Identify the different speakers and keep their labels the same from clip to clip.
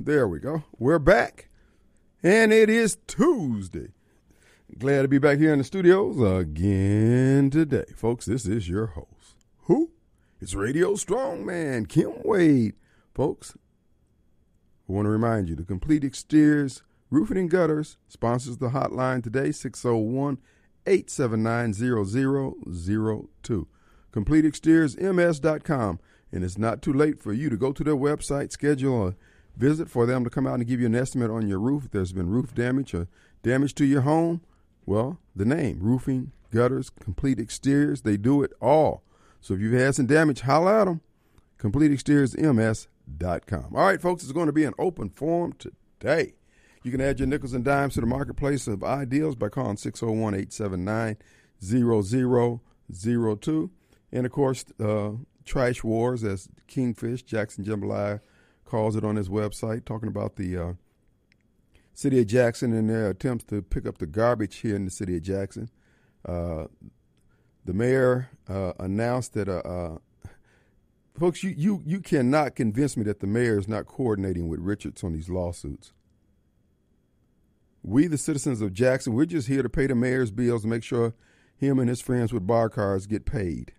Speaker 1: There we go. We're back. And it is Tuesday. Glad to be back here in the studios again today. Folks, this is your host. Who? It's Radio Strongman, Kim Wade. Folks, I want to remind you the Complete Exteriors Roofing and Gutters sponsors the hotline today, 601 879 0002. CompleteExteriorsMS.com. And it's not too late for you to go to their website, schedule a visit for them to come out and give you an estimate on your roof. If there's been roof damage or damage to your home, well, the name roofing, gutters, complete exteriors, they do it all. So if you've had some damage, holla at them. CompleteExteriorsMS.com. All right, folks, it's going to be an open forum today. You can add your nickels and dimes to the marketplace of ideals by calling 601 879 0002. And of course, uh, Trash Wars, as Kingfish, Jackson Jambalaya calls it on his website, talking about the uh, city of Jackson and their attempts to pick up the garbage here in the city of Jackson. Uh, the mayor uh, announced that, uh, uh, folks, you, you, you cannot convince me that the mayor is not coordinating with Richards on these lawsuits. We, the citizens of Jackson, we're just here to pay the mayor's bills and make sure him and his friends with bar cards get paid.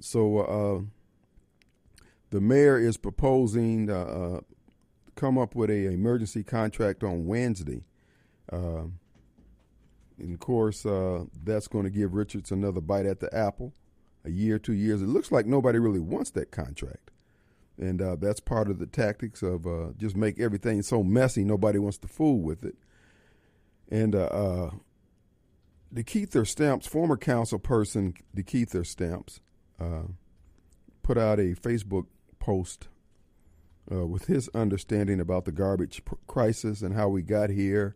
Speaker 1: So uh, the mayor is proposing uh, uh, come up with a emergency contract on Wednesday. Uh, and of course, uh, that's going to give Richards another bite at the apple. A year, two years. It looks like nobody really wants that contract, and uh, that's part of the tactics of just make everything so messy. Nobody wants to fool with it. And DeKeither Stamps, former council person, DeKeither Stamps, uh, put out a Facebook post uh, with his understanding about the garbage pr- crisis and how we got here.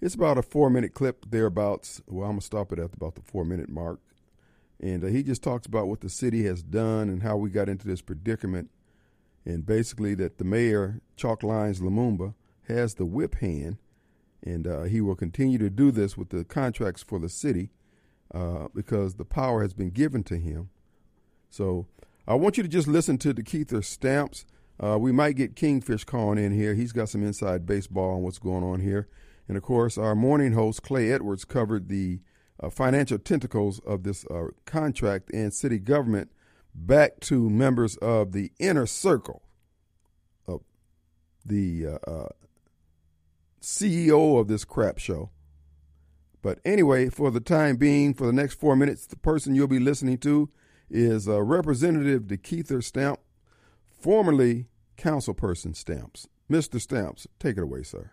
Speaker 1: It's about a four minute clip thereabouts. Well, I'm going to stop it at about the four minute mark. And uh, he just talks about what the city has done and how we got into this predicament. And basically, that the mayor, Chalk Lines Lumumba, has the whip hand. And uh, he will continue to do this with the contracts for the city uh, because the power has been given to him. So I want you to just listen to DeKeither Stamps. Uh, we might get Kingfish calling in here. He's got some inside baseball on what's going on here. And of course, our morning host, Clay Edwards, covered the uh, financial tentacles of this uh, contract and city government back to members of the inner circle of the uh, uh, CEO of this crap show. But anyway, for the time being, for the next four minutes, the person you'll be listening to is uh, Representative DeKeither Stamp, formerly Councilperson Stamps. Mr. Stamps, take it away, sir.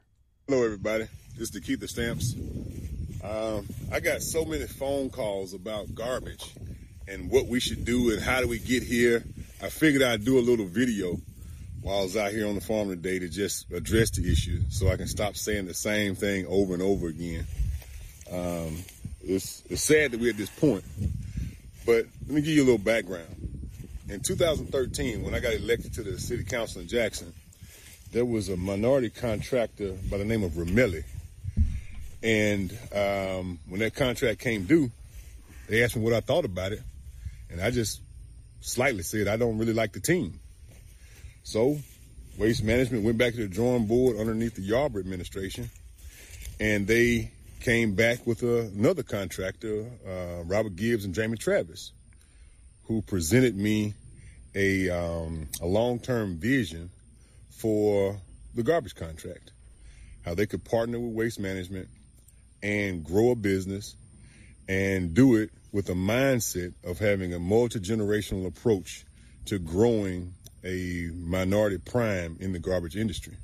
Speaker 2: Hello, everybody. This is DeKeither Stamps. Um, I got so many phone calls about garbage and what we should do and how do we get here. I figured I'd do a little video while I was out here on the farm today to just address the issue so I can stop saying the same thing over and over again. Um, it's, it's sad that we're at this point, but let me give you a little background. In 2013, when I got elected to the city council in Jackson, there was a minority contractor by the name of Ramelli. And um, when that contract came due, they asked me what I thought about it. And I just slightly said, I don't really like the team. So Waste Management went back to the drawing board underneath the Yarber administration. And they came back with uh, another contractor, uh, Robert Gibbs and Jamie Travis, who presented me a, um, a long-term vision for the garbage contract, how they could partner with waste management and grow a business and do it with a mindset of having a multi-generational approach to growing a minority prime in the garbage industry.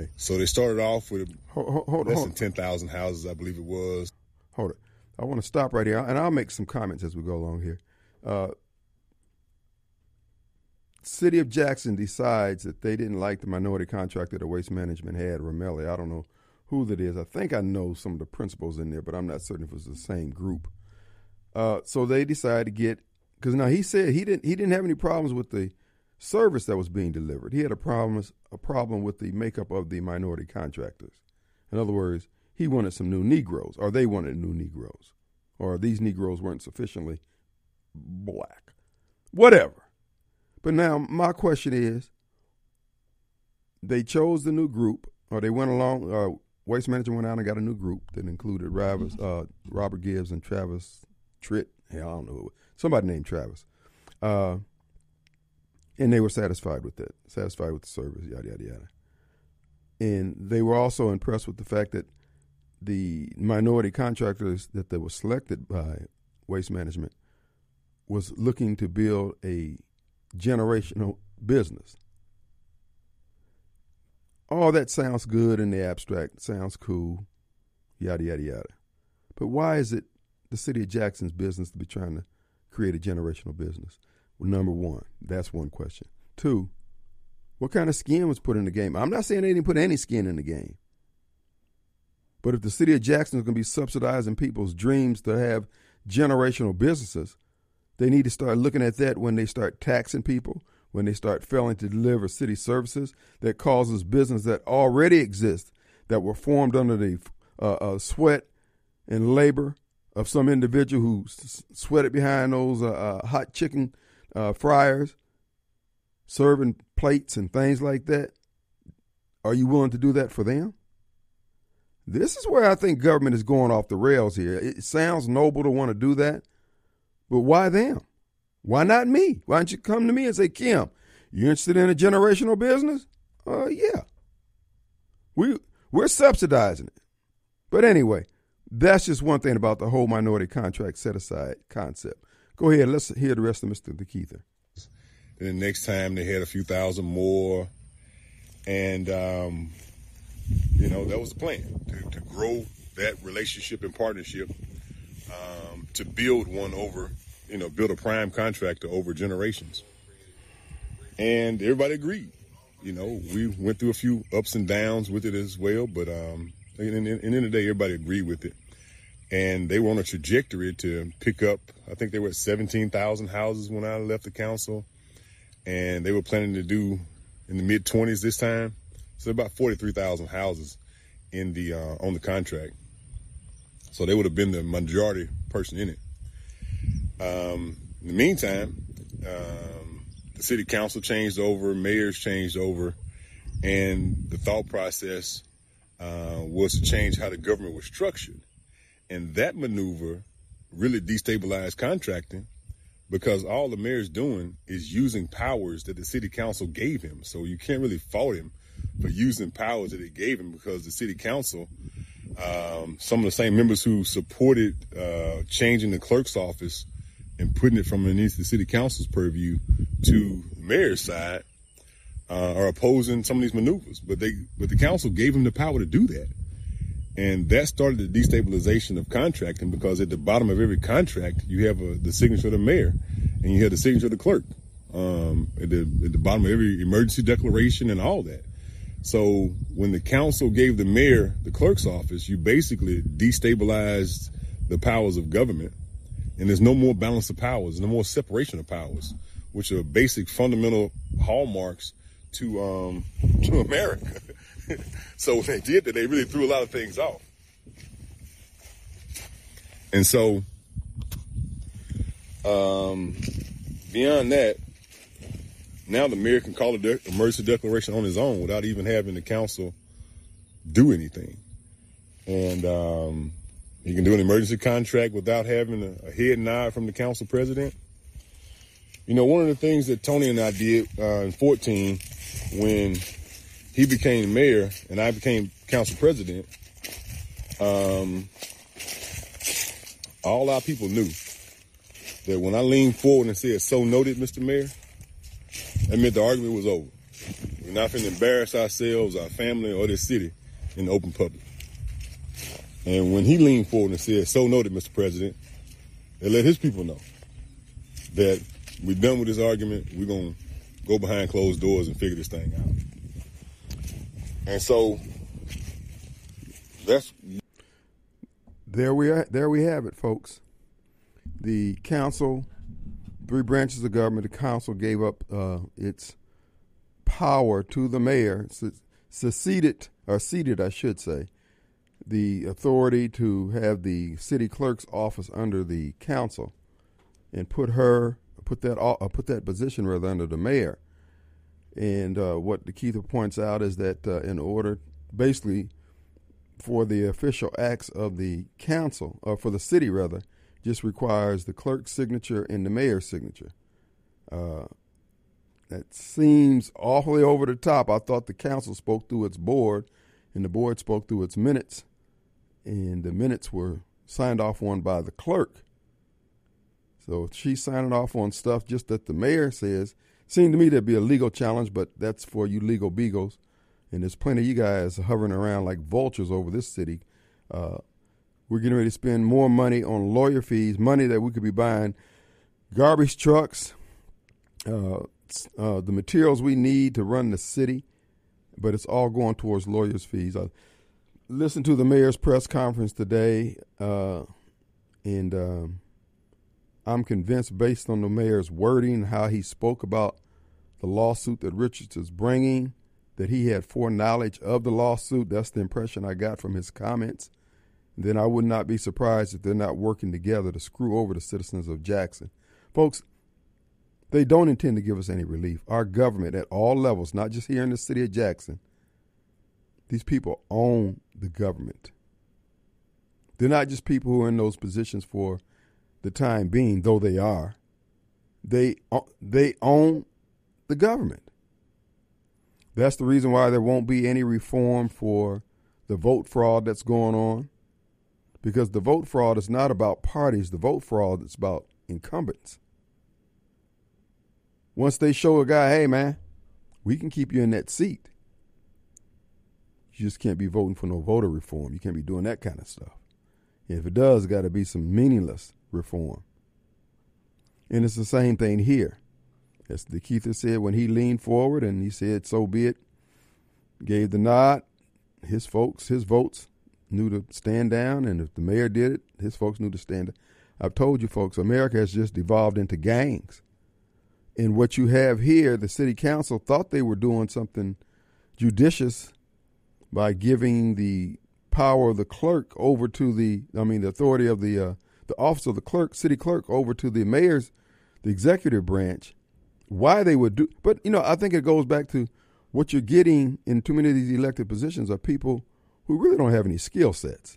Speaker 2: Okay. So they started off with hold, hold, less hold. than 10,000 houses, I believe it was.
Speaker 1: Hold it. I want to stop right here, and I'll make some comments as we go along here. Uh, City of Jackson decides that they didn't like the minority contractor that Waste Management had, Ramelli. I don't know who that is. I think I know some of the principals in there, but I'm not certain if it's the same group. Uh, so they decided to get because now he said he didn't he didn't have any problems with the service that was being delivered. He had a problem a problem with the makeup of the minority contractors. In other words, he wanted some new Negroes, or they wanted new Negroes, or these Negroes weren't sufficiently black. Whatever. But now my question is, they chose the new group, or they went along. Uh, Waste Management went out and got a new group that included Travis, uh, Robert Gibbs and Travis Tritt. Hell, I don't know somebody named Travis, uh, and they were satisfied with that, satisfied with the service, yada yada yada. And they were also impressed with the fact that the minority contractors that they were selected by Waste Management was looking to build a generational business. All that sounds good in the abstract, sounds cool, yada, yada, yada. But why is it the city of Jackson's business to be trying to create a generational business? Number one, that's one question. Two, what kind of skin was put in the game? I'm not saying they didn't put any skin in the game. But if the city of Jackson is going to be subsidizing people's dreams to have generational businesses, they need to start looking at that when they start taxing people, when they start failing to deliver city services that causes business that already exist, that were formed under the uh, uh, sweat and labor of some individual who sweated behind those uh, uh hot chicken uh, fryers, serving plates and things like that. Are you willing to do that for them? This is where I think government is going off the rails here. It sounds noble to want to do that, but why them? Why not me? Why don't you come to me and say, Kim, you interested in a generational business? Uh, yeah. We we're subsidizing it. But anyway, that's just one thing about the whole minority contract set aside concept. Go ahead, let's hear the rest of Mr. DeKeither.
Speaker 2: Then the next time they had a few thousand more, and um, you know that was the plan to, to grow that relationship and partnership, um, to build one over you know, build a prime contractor over generations. And everybody agreed. You know, we went through a few ups and downs with it as well, but um, in the end of the day, everybody agreed with it. And they were on a trajectory to pick up, I think they were at 17,000 houses when I left the council. And they were planning to do in the mid 20s this time. So about 43,000 houses in the uh, on the contract. So they would have been the majority person in it. Um, in the meantime, um, the city council changed over, mayors changed over, and the thought process uh, was to change how the government was structured. And that maneuver really destabilized contracting because all the mayor's doing is using powers that the city council gave him. So you can't really fault him for using powers that it gave him because the city council, um, some of the same members who supported uh, changing the clerk's office and putting it from underneath the city council's purview to the mayor's side uh, are opposing some of these maneuvers. But they, but the council gave them the power to do that, and that started the destabilization of contracting because at the bottom of every contract you have a, the signature of the mayor, and you have the signature of the clerk. Um, at the at the bottom of every emergency declaration and all that. So when the council gave the mayor the clerk's office, you basically destabilized the powers of government and there's no more balance of powers, no more separation of powers, which are basic fundamental hallmarks to um, to America. so when they did that, they really threw a lot of things off. And so, um, beyond that, now the mayor can call a de- emergency declaration on his own without even having the council do anything. And um, you can do an emergency contract without having a, a, head nod from the council president. You know, one of the things that Tony and I did uh, in 14 when he became mayor and I became council president, um, all our people knew that when I leaned forward and said, so noted, Mr. Mayor, that meant the argument was over. We're not going to embarrass ourselves, our family, or this city in the open public. And when he leaned forward and said, so noted, Mr. President, and let his people know that we're done with this argument. We're going to go behind closed doors and figure this thing out. And so that's
Speaker 1: there we are. There we have it, folks. The council, three branches of government, the council gave up uh, its power to the mayor, seceded or ceded, I should say, the authority to have the city clerk's office under the council and put her put that uh, put that position rather under the mayor. And uh, what DeKeither points out is that uh, in order, basically, for the official acts of the council, or for the city rather, just requires the clerk's signature and the mayor's signature. Uh, that seems awfully over the top. I thought the council spoke through its board, and the board spoke through its minutes, and the minutes were signed off on by the clerk. So she's signing off on stuff just that the mayor says. Seemed to me to be a legal challenge, but that's for you legal beagles. And there's plenty of you guys hovering around like vultures over this city. Uh, we're getting ready to spend more money on lawyer fees, money that we could be buying garbage trucks, uh, uh, the materials we need to run the city, but it's all going towards lawyers' fees. I listened to the mayor's press conference today, uh, and um, I'm convinced, based on the mayor's wording, how he spoke about the lawsuit that Richards is bringing, that he had foreknowledge of the lawsuit. That's the impression I got from his comments. Then I would not be surprised if they're not working together to screw over the citizens of Jackson. Folks, they don't intend to give us any relief. Our government at all levels, not just here in the city of Jackson, these people own the government. They're not just people who are in those positions for the time being, though they are. They uh, they own the government. That's the reason why there won't be any reform for the vote fraud that's going on. Because the vote fraud is not about parties, the vote fraud is about incumbents. Once they show a guy, hey man, we can keep you in that seat. You just can't be voting for no voter reform. You can't be doing that kind of stuff. If it does, got to be some meaningless reform. And it's the same thing here. As DeKeither said when he leaned forward and he said, so be it, gave the nod, his folks, his votes knew to stand down. And if the mayor did it, his folks knew to stand down. I've told you folks, America has just devolved into gangs. And what you have here, the city council thought they were doing something judicious by giving the power of the clerk over to the, I mean, the authority of the uh, the office of the clerk, city clerk, over to the mayor's, the executive branch. Why they would do, but you know, I think it goes back to what you're getting in too many of these elected positions are people who really don't have any skill sets.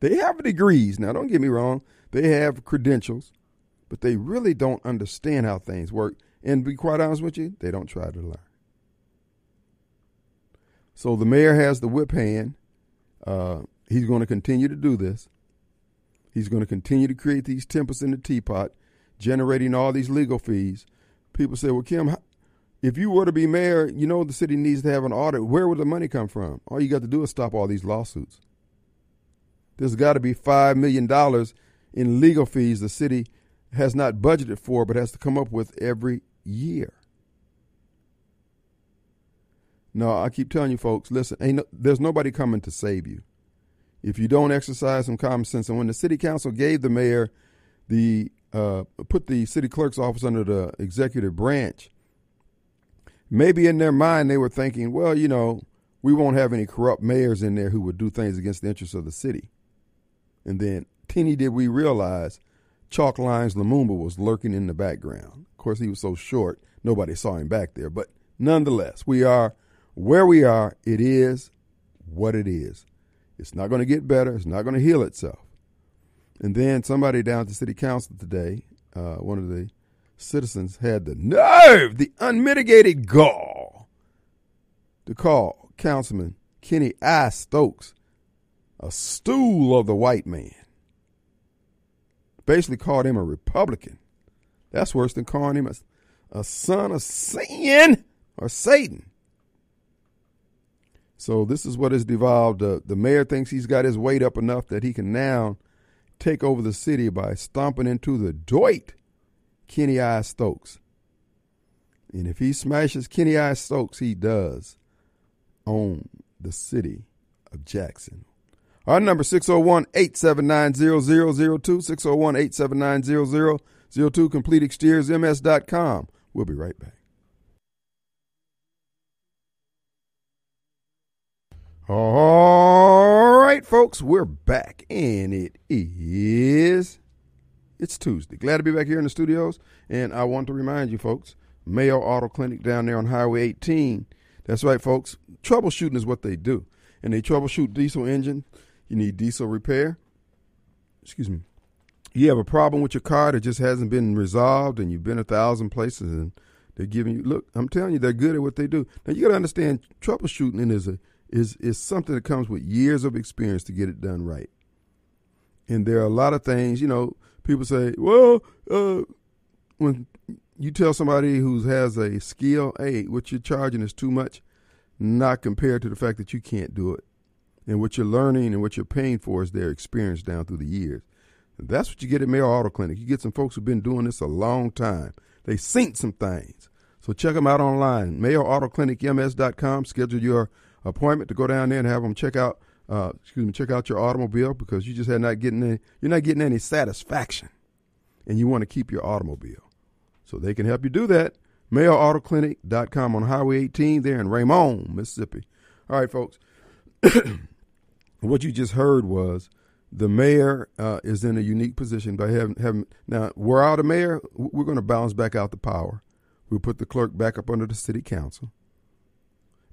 Speaker 1: They have degrees. Now, don't get me wrong, they have credentials, but they really don't understand how things work. And be quite honest with you, they don't try to learn. So the mayor has the whip hand. Uh, he's going to continue to do this. He's going to continue to create these tempests in the teapot, generating all these legal fees. People say, well, Kim, if you were to be mayor, you know the city needs to have an audit. Where would the money come from? All you got to do is stop all these lawsuits. There's got to be $5 million in legal fees the city has not budgeted for, but has to come up with every year. No, I keep telling you, folks, listen, ain't no, there's nobody coming to save you if you don't exercise some common sense. And when the city council gave the mayor the uh, put the city clerk's office under the executive branch, maybe in their mind they were thinking, well, you know, we won't have any corrupt mayors in there who would do things against the interests of the city. And then, teeny did we realize, Chalk Lines Lumumba was lurking in the background. Of course, he was so short, nobody saw him back there. But nonetheless, we are where we are. It is what it is. It's not going to get better. It's not going to heal itself. And then somebody down at the city council today, uh, one of the citizens had the nerve, the unmitigated gall, to call Councilman Kenny I. Stokes a stool of the white man. Basically called him a Republican. That's worse than calling him a, a son of sin or Satan. So this is what has devolved. Uh, the mayor thinks he's got his weight up enough that he can now take over the city by stomping into the doit Kenny I. Stokes. And if he smashes Kenny I. Stokes, he does own the city of Jackson. Our number 601-879-0002, 601-879-0002, completeexteriorsms.com. We'll be right back. All right, folks, we're back, and it is it's Tuesday. Glad to be back here in the studios, and I want to remind you, folks, Mayo Auto Clinic down there on Highway 18. That's right, folks. Troubleshooting is what they do. And they troubleshoot diesel engine. You need diesel repair. Excuse me. You have a problem with your car that just hasn't been resolved and you've been a thousand places and they're giving you look, I'm telling you, they're good at what they do. Now you gotta understand troubleshooting is a is is something that comes with years of experience to get it done right. And there are a lot of things, you know, people say, well, uh, when you tell somebody who has a skill, hey, what you're charging is too much, not compared to the fact that you can't do it. And what you're learning and what you're paying for is their experience down through the years. And that's what you get at Mayo Auto Clinic. You get some folks who've been doing this a long time. They've seen some things. So check them out online, mayoautoclinicms.com. Schedule your appointment to go down there and have them check out, uh, excuse me, check out your automobile because you just had not getting any, you're not getting any satisfaction, and you want to keep your automobile. So they can help you do that. MayoAutoClinic.com on Highway 18 there in Raymond, Mississippi. All right, folks. what you just heard was the mayor uh, is in a unique position by having, having now we're out of mayor. We're going to bounce back out the power. We'll put the clerk back up under the city council,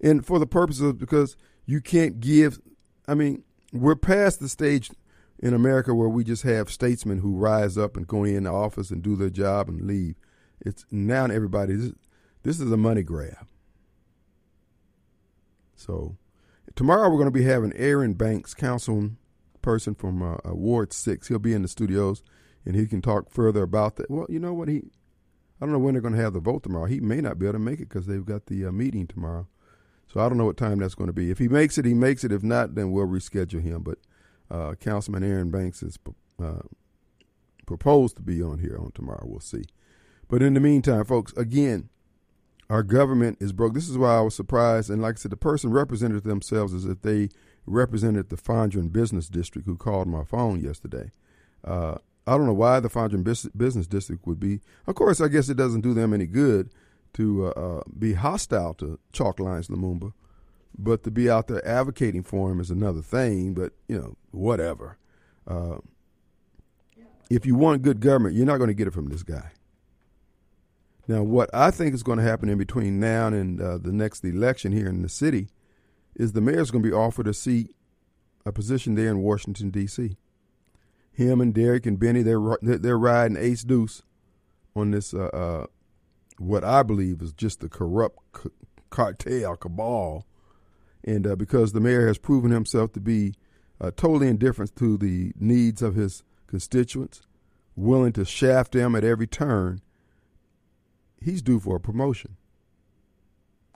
Speaker 1: and for the purpose of because you can't give. I mean, we're past the stage in America where we just have statesmen who rise up and go in the office and do their job and leave. It's now everybody. This, this is a money grab. So tomorrow we're going to be having Aaron Banks, council person from uh, uh, Ward Six. He'll be in the studios and he can talk further about that. Well, you know what he. I don't know when they're going to have the vote tomorrow. He may not be able to make it because they've got the uh, meeting tomorrow. So I don't know what time that's going to be. If he makes it, he makes it. If not, then we'll reschedule him. But uh, Councilman Aaron Banks is uh, proposed to be on here on tomorrow. We'll see. But in the meantime, folks, again, our government is broke. This is why I was surprised. And like I said, the person represented themselves as if they represented the Fondren Business District who called my phone yesterday. Uh, I don't know why the Fondren Business District would be. Of course, I guess it doesn't do them any good to uh, uh, be hostile to Chalk Lines Lumumba, but to be out there advocating for him is another thing. But you know, whatever. Uh, if you want good government, you're not going to get it from this guy. Now, what I think is going to happen in between now and uh, the next election here in the city is the mayor's going to be offered a seat, a position there in Washington D.C. Him and Derek and Benny, they're they're riding ace deuce on this. Uh, uh, what I believe is just a corrupt c- cartel cabal, and uh, because the mayor has proven himself to be uh, totally indifferent to the needs of his constituents, willing to shaft them at every turn he's due for a promotion.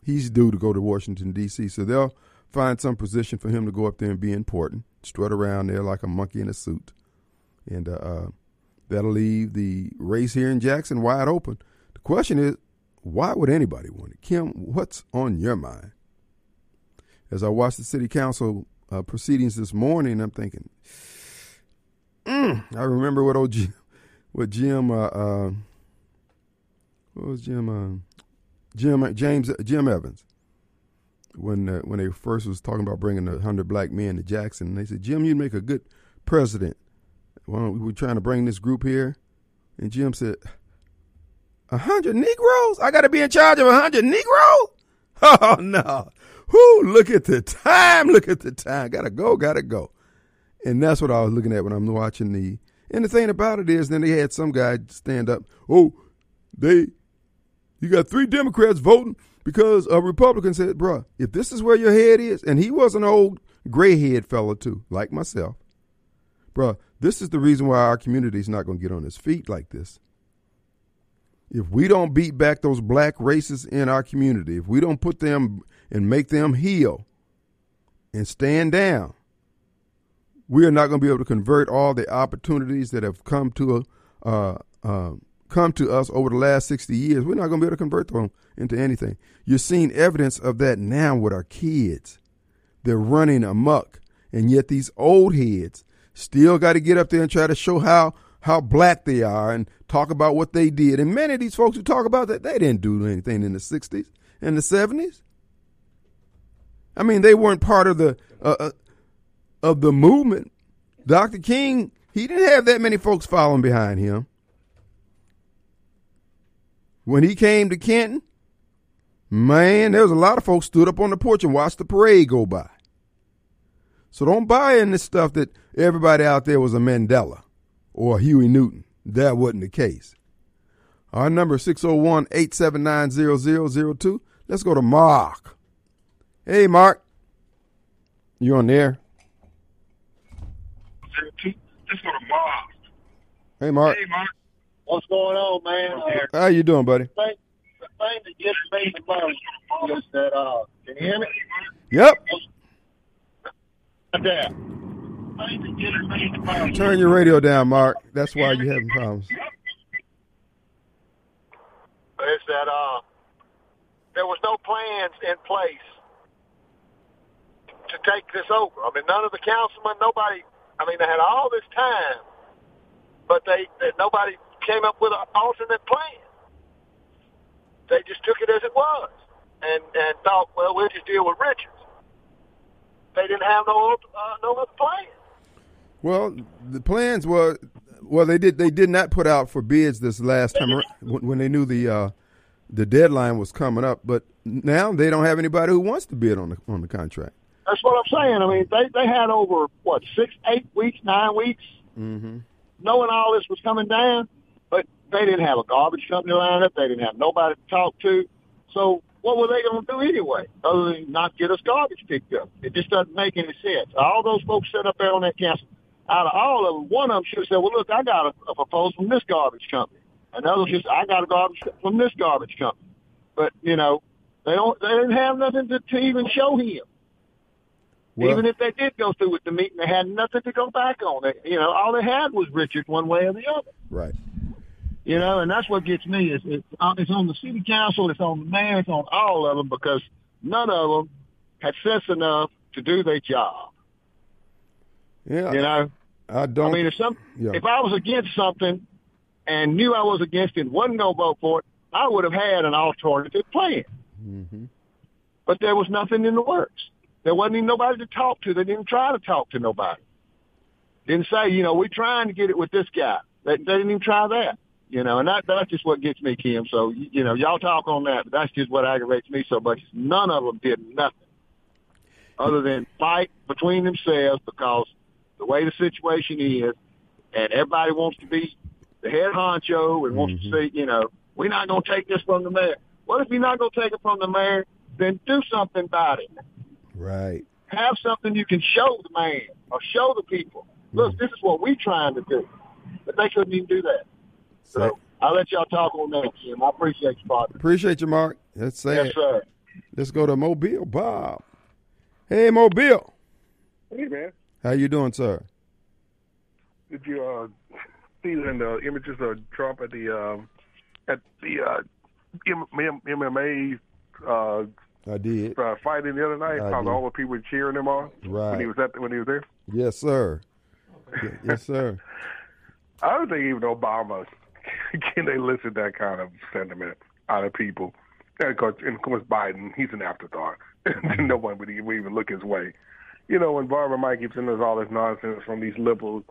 Speaker 1: He's due to go to Washington, D.C., so they'll find some position for him to go up there and be important, strut around there like a monkey in a suit. And uh, uh, that'll leave the race here in Jackson wide open. The question is, why would anybody want it? Kim, what's on your mind? As I watched the city council uh, proceedings this morning, I'm thinking, mm, I remember what old Jim, what Jim uh, uh, what was Jim? Uh, Jim James Jim Evans. When uh, when they first was talking about bringing the hundred black men to Jackson, they said, Jim, you'd make a good president. Well, we were trying to bring this group here, and Jim said, "A hundred Negroes? I got to be in charge of a hundred Negroes? Oh no! Whoo! Look at the time! Look at the time! Gotta go! Gotta go!" And that's what I was looking at when I'm watching the. And the thing about it is, then they had some guy stand up. Oh, they you got three Democrats voting because a Republican said, bruh, if this is where your head is, and he was an old gray head fella too, like myself, bruh, this is the reason why our community is not to get on its feet like this. If we don't beat back those black races in our community, if we don't put them and make them heal and stand down, we are not going to be able to convert all the opportunities that have come to uh, uh, come to us over the last 60 years, we're not going to be able to convert them into anything. You're seeing evidence of that now with our kids. They're running amok. And yet these old heads still got to get up there and try to show how how black they are and talk about what they did. And many of these folks who talk about that, they didn't do anything in the 60s and the 70s. I mean, they weren't part of the uh, uh, of the movement. Dr. King, he didn't have that many folks following behind him. when he came to Canton, man, there was a lot of folks stood up on the porch and watched the parade go by. So don't buy in this stuff that everybody out there was a Mandela or a Huey Newton. That wasn't the case. Our number is 601 879 0002. Let's go to Mark. Hey, Mark. You on there?
Speaker 3: Let's go to Mark.
Speaker 1: Hey, Mark.
Speaker 3: Hey, Mark.
Speaker 4: What's going on, man? Uh,
Speaker 1: How you doing, buddy?
Speaker 4: the thing, that gets me the most is that, uh, can you hear me?
Speaker 1: Yep.
Speaker 4: Right there. The thing that
Speaker 1: Turn your radio down, Mark. That's why you're having problems.
Speaker 4: is that, uh, there was no plans in place to take this over. I mean, none of the councilmen, nobody, I mean, they had all this time, but they, they nobody came up with an alternate plan. They just took it as it was and, and thought, well, we'll just deal with Richards. They didn't have no, uh, no other plan.
Speaker 1: Well, the plans were well. They did. They did not put out for bids this last time ar- when they knew the uh, the deadline was coming up. But now they don't have anybody who wants to bid on the on the contract.
Speaker 4: That's what I'm saying. I mean, they they had over what six, eight weeks, nine weeks,
Speaker 1: Mm-hmm.
Speaker 4: knowing all this was coming down, but they didn't have a garbage company lined up. They didn't have nobody to talk to. So what were they going to do anyway, other than not get us garbage picked up? It just doesn't make any sense. All those folks sitting up there on that council, out of all of them, one of them should have said, "Well, look, I got a, a proposal from this garbage company." Another just, "I got a garbage from this garbage company." But you know, they don't. They didn't have nothing to, to even show him.
Speaker 1: Well,
Speaker 4: Even if they did go through with the meeting, they had nothing to go back on. They, you know, all they had was Richard one way or the other.
Speaker 1: right.
Speaker 4: You know, and that's what gets me is it's, uh, it's on the city council, it's on the mayor, it's on all of them because none of them had sense enough to do their job.
Speaker 1: Yeah.
Speaker 4: You know,
Speaker 1: I don't.
Speaker 4: I mean, if some
Speaker 1: yeah.
Speaker 4: if I was against something and knew I was against it, and wasn't gonna vote for it, I would have had an alternative plan.
Speaker 1: hmm
Speaker 4: But there was nothing in the works. There wasn't even nobody to talk to. They didn't try to talk to nobody. Didn't say, you know, we're trying to get it with this guy. They, they didn't even try that. You know, and that that's just what gets me, Kim. So you, you know, y'all talk on that, but that's just what aggravates me so much. None of them did nothing other than fight between themselves because the way the situation is, and everybody wants to be the head honcho and wants
Speaker 1: Mhm.
Speaker 4: to see, you know, we're not going to take this from the mayor. What if you're not going to take it from the mayor? Then do something about it.
Speaker 1: Right.
Speaker 4: Have something you can show the man or show the people. Look, this is what we're trying to do. But they couldn't even do that. So I'll let y'all talk on that, Kim. I appreciate you, partner.
Speaker 1: Appreciate you, Mark. That's sad.
Speaker 4: Yes, sir.
Speaker 1: Let's go to Mobile. Bob. Hey, Mobile.
Speaker 3: Hey, man.
Speaker 1: How you doing, sir?
Speaker 3: Did you uh, see the images of Trump at the um, at the uh, M- M- MMA uh,
Speaker 1: I did.
Speaker 3: uh, fighting the other night?
Speaker 1: I
Speaker 3: How
Speaker 1: did.
Speaker 3: all the people were cheering him on when he
Speaker 1: Right.
Speaker 3: was at when he was there.
Speaker 1: Yes, sir. Yes, sir.
Speaker 3: I don't think even Obama can elicit that kind of sentiment out of people. And of course, and of course Biden, he's an afterthought. no one would even look his way. You know, when Barbara Mike keeps sending us all this nonsense from these liberals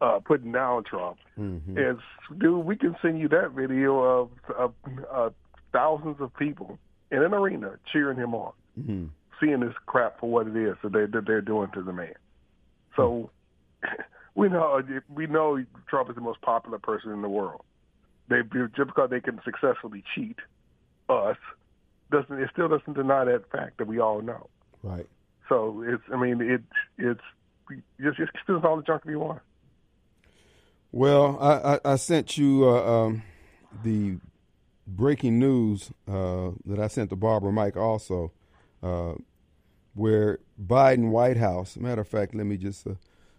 Speaker 3: uh, putting down Trump,
Speaker 1: hmm
Speaker 3: it's dude, we can send you that video of, of uh, thousands of people in an arena cheering him on,
Speaker 1: hmm
Speaker 3: seeing this crap for what it is that they that they're doing to the man. So we know we know Trump is the most popular person in the world. They just because they can successfully cheat us doesn't it still doesn't deny that fact that we all know.
Speaker 1: Right.
Speaker 3: So it's I mean it it's just just all the junk you want.
Speaker 1: Well, I, I, I sent you uh, um, the breaking news uh, that I sent to Barbara Mike also, uh, where Biden White House, matter of fact, let me just, uh,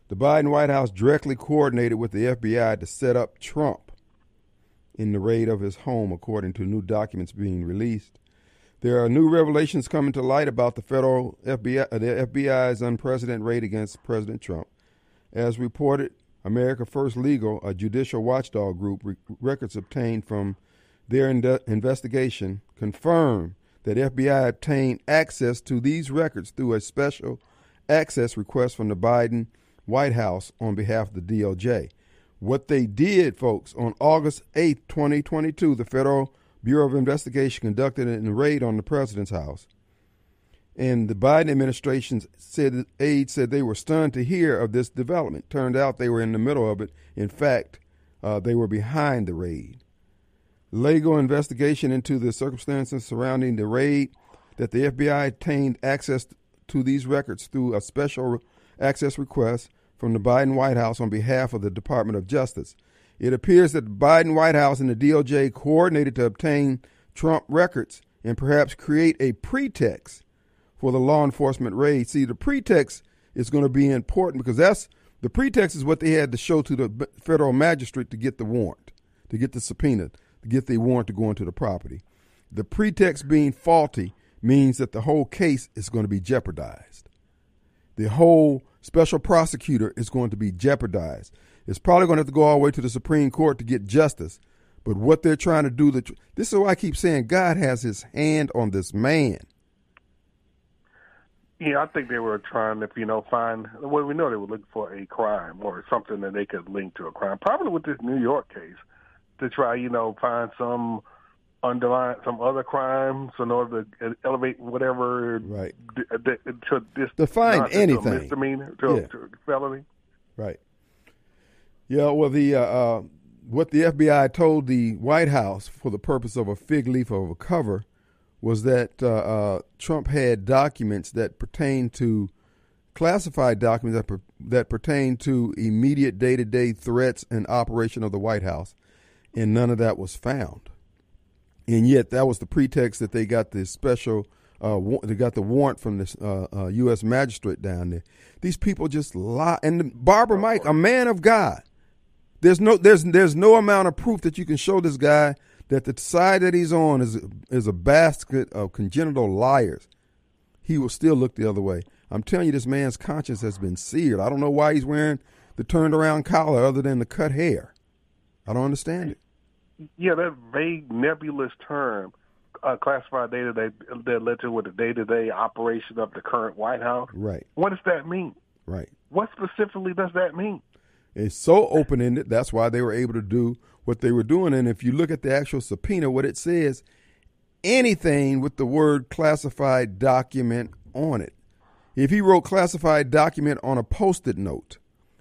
Speaker 1: the Biden White House directly coordinated with the FBI to set up Trump in the raid of his home, according to new documents being released. There are new revelations coming to light about the federal FBI, uh, the FBI's unprecedented raid against President Trump. As reported, America First Legal, a judicial watchdog group, re- records obtained from their in- investigation confirm that FBI obtained access to these records through a special access request from the Biden White House on behalf of the DOJ. What they did, folks, on August 8th, 2022, the federal Bureau of Investigation conducted a raid on the president's house. And the Biden administration said aides said they were stunned to hear of this development. Turned out they were in the middle of it. In fact, uh, they were behind the raid. Legal investigation into the circumstances surrounding the raid that the FBI obtained access to these records through a special access request from the Biden White House on behalf of the Department of Justice. It appears that the Biden White House and the DOJ coordinated to obtain Trump records and perhaps create a pretext for the law enforcement raid. See, the pretext is going to be important because that's the pretext is what they had to show to the federal magistrate to get the warrant, to get the subpoena, to get the warrant to go into the property. The pretext being faulty means that the whole case is going to be jeopardized. The whole special prosecutor is going to be jeopardized. It's probably going to have to go all the way to the Supreme Court to get justice. But what they're trying to do, the, this is why I keep saying God has his hand on this man.
Speaker 3: Yeah, I think they were trying to, you know, find. Well, we know they were looking for a crime or something that they could link to a crime. Probably with this New York case, to try, you know, find some underline some other crimes in order to elevate whatever
Speaker 1: right
Speaker 3: d- d- to this
Speaker 1: define anything
Speaker 3: to misdemeanor to,
Speaker 1: yeah.
Speaker 3: to felony.
Speaker 1: Right. Yeah. Well, the uh, uh, what the FBI told the White House for the purpose of a fig leaf of a cover was that uh, uh Trump had documents that pertain to classified documents that per, that pertain to immediate day to day threats and operation of the White House, and none of that was found and yet that was the pretext that they got the special uh, they got the warrant from this uh, uh, U.S. magistrate down there. These people just lie. And Barbara Mike, a man of God, there's no there's there's no amount of proof that you can show this guy that the side that he's on is is a basket of congenital liars. He will still look the other way. I'm telling you, this man's conscience has been seared. I don't know why he's wearing the turned around collar other than the cut hair. I don't understand it
Speaker 3: yeah, that vague, nebulous term, uh, classified data that that led to with the day-to-day operation of the current White House.
Speaker 1: Right.
Speaker 3: What does that mean?
Speaker 1: Right.
Speaker 3: What specifically does that mean?
Speaker 1: It's so open-ended. That's why they were able to do what they were doing. And if you look at the actual subpoena, what it says, anything with the word classified document on it. If he wrote classified document on a post-it note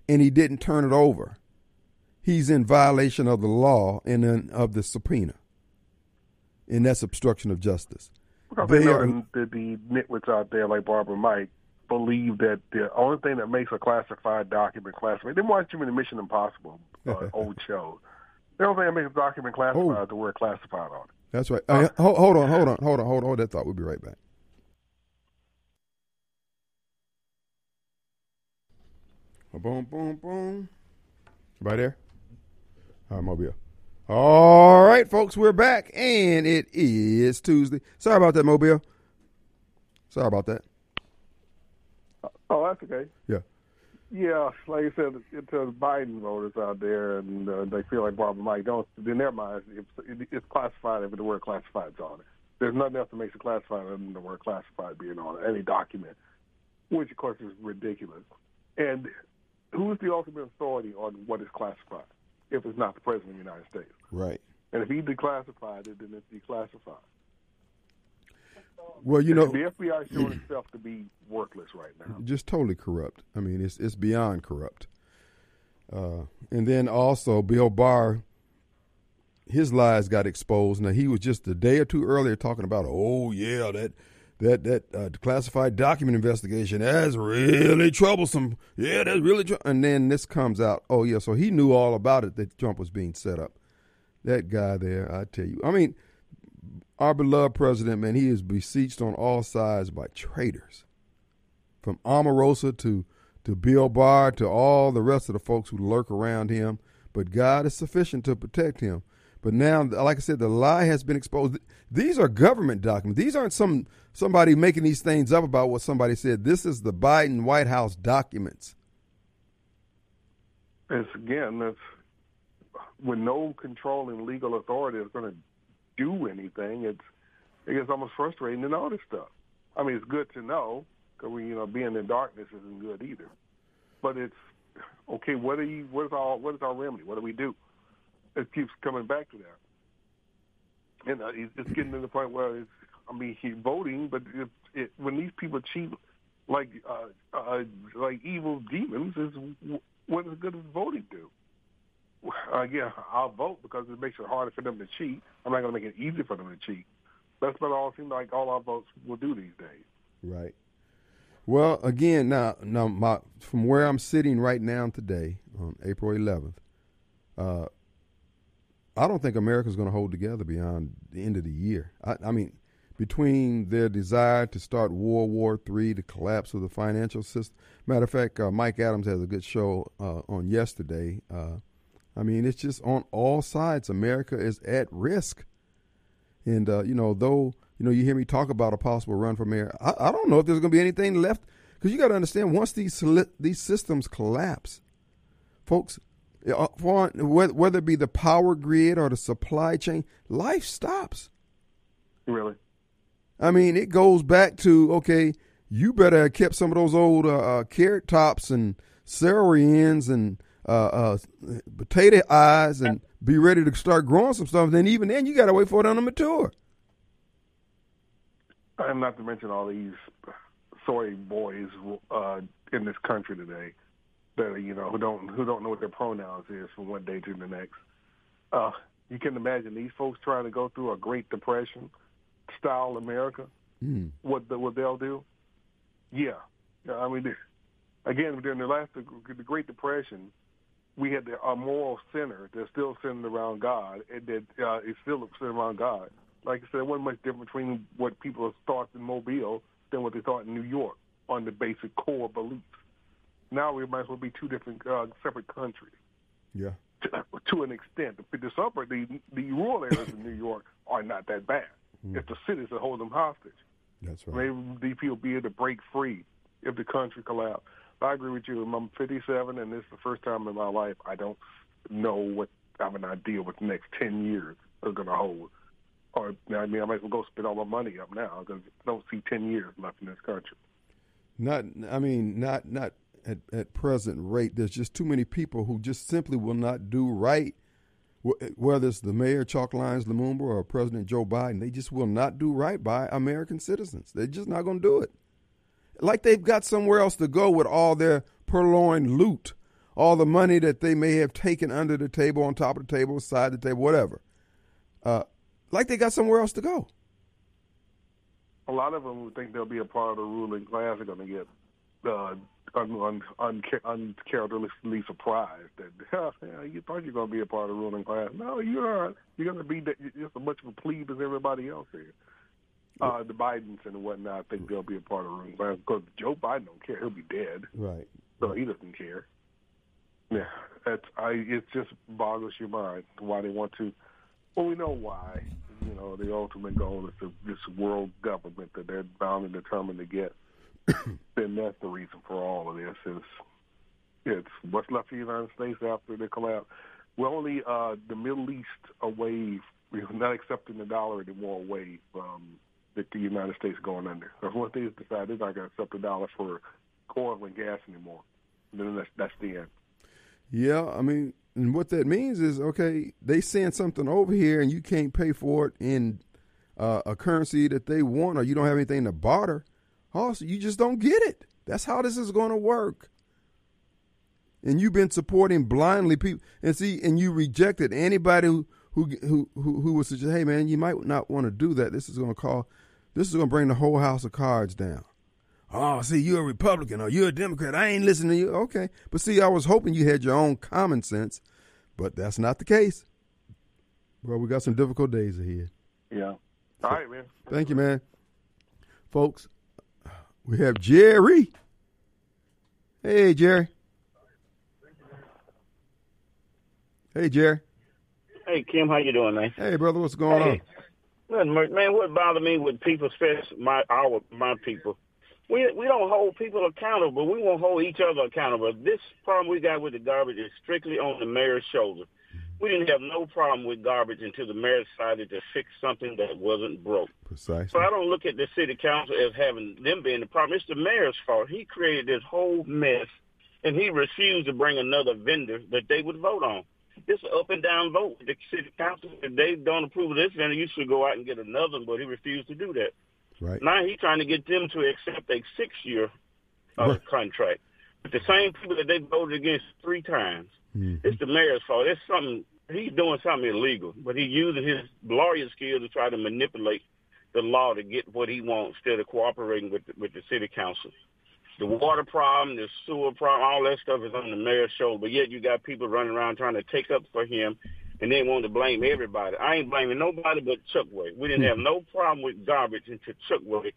Speaker 1: and he didn't turn it over, he's in violation of the law and in, of the subpoena. And that's obstruction of justice.
Speaker 3: Because they, they know are, the, the nitwits out there like Barbara Mike believe that the only thing that makes a classified document classified, they watch too many Mission Impossible uh, old shows. The only thing that makes a document classified oh. is the word classified on it.
Speaker 1: That's right. Uh, hold, hold on, hold on, hold on, hold on. Hold that thought. We'll be right back. Boom, boom, boom. Right there? All right, Mobile. All right, folks, we're back, and it is Tuesday. Sorry about that, Mobile. Sorry about that.
Speaker 3: Oh, that's okay.
Speaker 1: Yeah.
Speaker 3: Yeah, like I said, to the Biden voters out there, and uh, they feel like Barbara Mike don't. In their minds, it's, it's classified if the word classified's on it. There's nothing else that makes it classified other than the word classified being on it, any document, which of course is ridiculous. And who's the ultimate authority on what is classified? if it's not the president of the United States.
Speaker 1: Right.
Speaker 3: And if he declassified it, then it's declassified.
Speaker 1: Well, you know,
Speaker 3: the FBI showing itself to be worthless right now.
Speaker 1: Just totally corrupt. I mean, it's it's beyond corrupt. Uh, and then also Bill Barr, his lies got exposed. Now he was just a day or two earlier talking about, oh yeah, that that that uh, classified document investigation that's really troublesome. Yeah, that's really. Tr-. And then this comes out. Oh yeah, so he knew all about it that Trump was being set up. That guy there, I tell you. I mean, our beloved president, man, he is besieged on all sides by traitors, from Omarosa to to Bill Barr to all the rest of the folks who lurk around him. But God is sufficient to protect him. But now, like I said, the lie has been exposed. These are government documents. These aren't some somebody making these things up about what somebody said. This is the Biden White House documents.
Speaker 3: It's again, it's when no controlling legal authority is going to do anything. It's it gets almost frustrating to know this stuff. I mean, it's good to know because we, you know, being in darkness isn't good either. But it's okay. What are you? What is our? What is our remedy? What do we do? it keeps coming back to that. and uh, it's, getting to the point where it's, I mean, he's voting, but if, it, when these people cheat like uh, uh, like evil demons, is what is good as voting do? Uh, yeah, I'll vote because it makes it harder for them to cheat. I'm not going to make it easy for them to cheat. That's what all seems like all our votes will do these days.
Speaker 1: Right. Well, again, now, now, my from where I'm sitting right now today on April 11th, uh, I don't think America's going to hold together beyond the end of the year. I, I, mean, between their desire to start World War III, the collapse of the financial system. Matter of fact, uh, Mike Adams has a good show uh, on yesterday. I mean, it's just on all sides. America is at risk, and uh, you know, though you know, you hear me talk about a possible run for mayor. I, I don't know if there's going to be anything left because you got to understand once these these systems collapse, folks, uh, for, whether it be the power grid or the supply chain, life stops.
Speaker 3: Really?
Speaker 1: I mean, it goes back to okay, you better have kept some of those old uh, uh, carrot tops and celery ends and uh, uh potato eyes and be ready to start growing some stuff. Then even then, you got to wait for it to mature
Speaker 3: and not to mention all these soy boys uh, in this country today that you know who don't who don't know what their pronouns is from one day to the next. Uh, you can imagine these folks trying to go through a Great Depression style America. Mm. What the, what they'll do? Yeah, I mean, again during the last the Great Depression, we had the, a moral center that's still centered around God, and that uh, is still centered around God like I said, there wasn't much difference between what people thought in Mobile than what they thought in New York on the basic core beliefs. Now we might as well be two different uh, separate countries.
Speaker 1: Yeah.
Speaker 3: To, to an extent, the, the suburb, the the rural areas of New York are not that bad. Mm. It's the cities that hold them hostage.
Speaker 1: That's right.
Speaker 3: Maybe these people be able to break free if the country collapsed. I agree with you. I'm 57, and this is the first time in my life I don't know what I have an idea what the next 10 years are going to hold or I mean, I might as well go spend all my money up now because I don't see ten years left in this country.
Speaker 1: Not, I mean, not not at at present rate. There's just too many people who just simply will not do right. Whether it's the mayor Chalk Lines Lumumba or President Joe Biden, they just will not do right by American citizens. They're just not going to do it. Like they've got somewhere else to go with all their purloined loot, all the money that they may have taken under the table, on top of the table, side of the table, whatever. Uh, like they got somewhere else to go.
Speaker 3: A lot of them think they'll be a part of the ruling class are going to get uh, un, un, un, uncharacteristically surprised that yeah, you thought you were going to be a part of the ruling class. No, you're not. You're going to be just as much of a plebe as everybody else here. Uh, the Bidens and whatnot, I think they'll be a part of the class because Joe Biden don't care; he'll be dead.
Speaker 1: Right.
Speaker 3: So he doesn't care. Yeah, it's I. It just boggles your mind why they want to. Well, we know why you know, the ultimate goal is to this world government that they're bound and determined to get. then that's the reason for all of this is it's what's left of the United States after the collapse. We're only uh, the Middle East away. We're not accepting the dollar anymore away from the, the United States going under. Because once they decide they're not going to accept the dollar for oil and gas anymore, then that's that's the end.
Speaker 1: Yeah, I mean, and what that means is, okay, they send something over here and you can't pay for it in uh, a currency that they want, or you don't have anything to barter. Also, you just don't get it. That's how this is going to work. And you've been supporting blindly people, and see, and you rejected anybody who who who who, would suggest, hey man, you might not want to do that. This is going to call, this is going to bring the whole house of cards down. Oh, see, you're a Republican or you're a Democrat. I ain't listening to you. Okay. But see, I was hoping you had your own common sense, but that's not the case. Well, we got some difficult days ahead.
Speaker 3: Yeah. All right, man.
Speaker 1: Thank you, man. Folks, we have Jerry. Hey, Jerry. Hey, Jerry.
Speaker 5: Hey, Kim. How you doing, man?
Speaker 1: Hey, brother. What's going hey.
Speaker 5: on? Man, what bothers me with people, especially my our my people, we we don't hold people accountable. We won't hold each other accountable. This problem we got with the garbage is strictly on the mayor's shoulder. We didn't have no problem with garbage until the mayor decided to fix something that wasn't broke.
Speaker 1: Precisely.
Speaker 5: So I don't look at the city council as having them being the problem. It's the mayor's fault. He created this whole mess, and he refused to bring another vendor that they would vote on. It's an up and down vote. with The city council, if they don't approve of this, then you should go out and get another. But he refused to do that.
Speaker 1: Right.
Speaker 5: Now he's trying to get them to accept a six-year uh,
Speaker 1: Right.
Speaker 5: contract. But the same people that they voted against three times.
Speaker 1: Mhm.
Speaker 5: It's the mayor's fault. It's something he's doing something illegal, but he's using his lawyer skills to try to manipulate the law to get what he wants instead of cooperating with the, with the city council. The water problem, the sewer problem, all that stuff is on the mayor's shoulder. But yet you got people running around trying to take up for him, and they want to blame everybody. I ain't blaming nobody but Chokwe. We didn't have no problem with garbage until Chokwe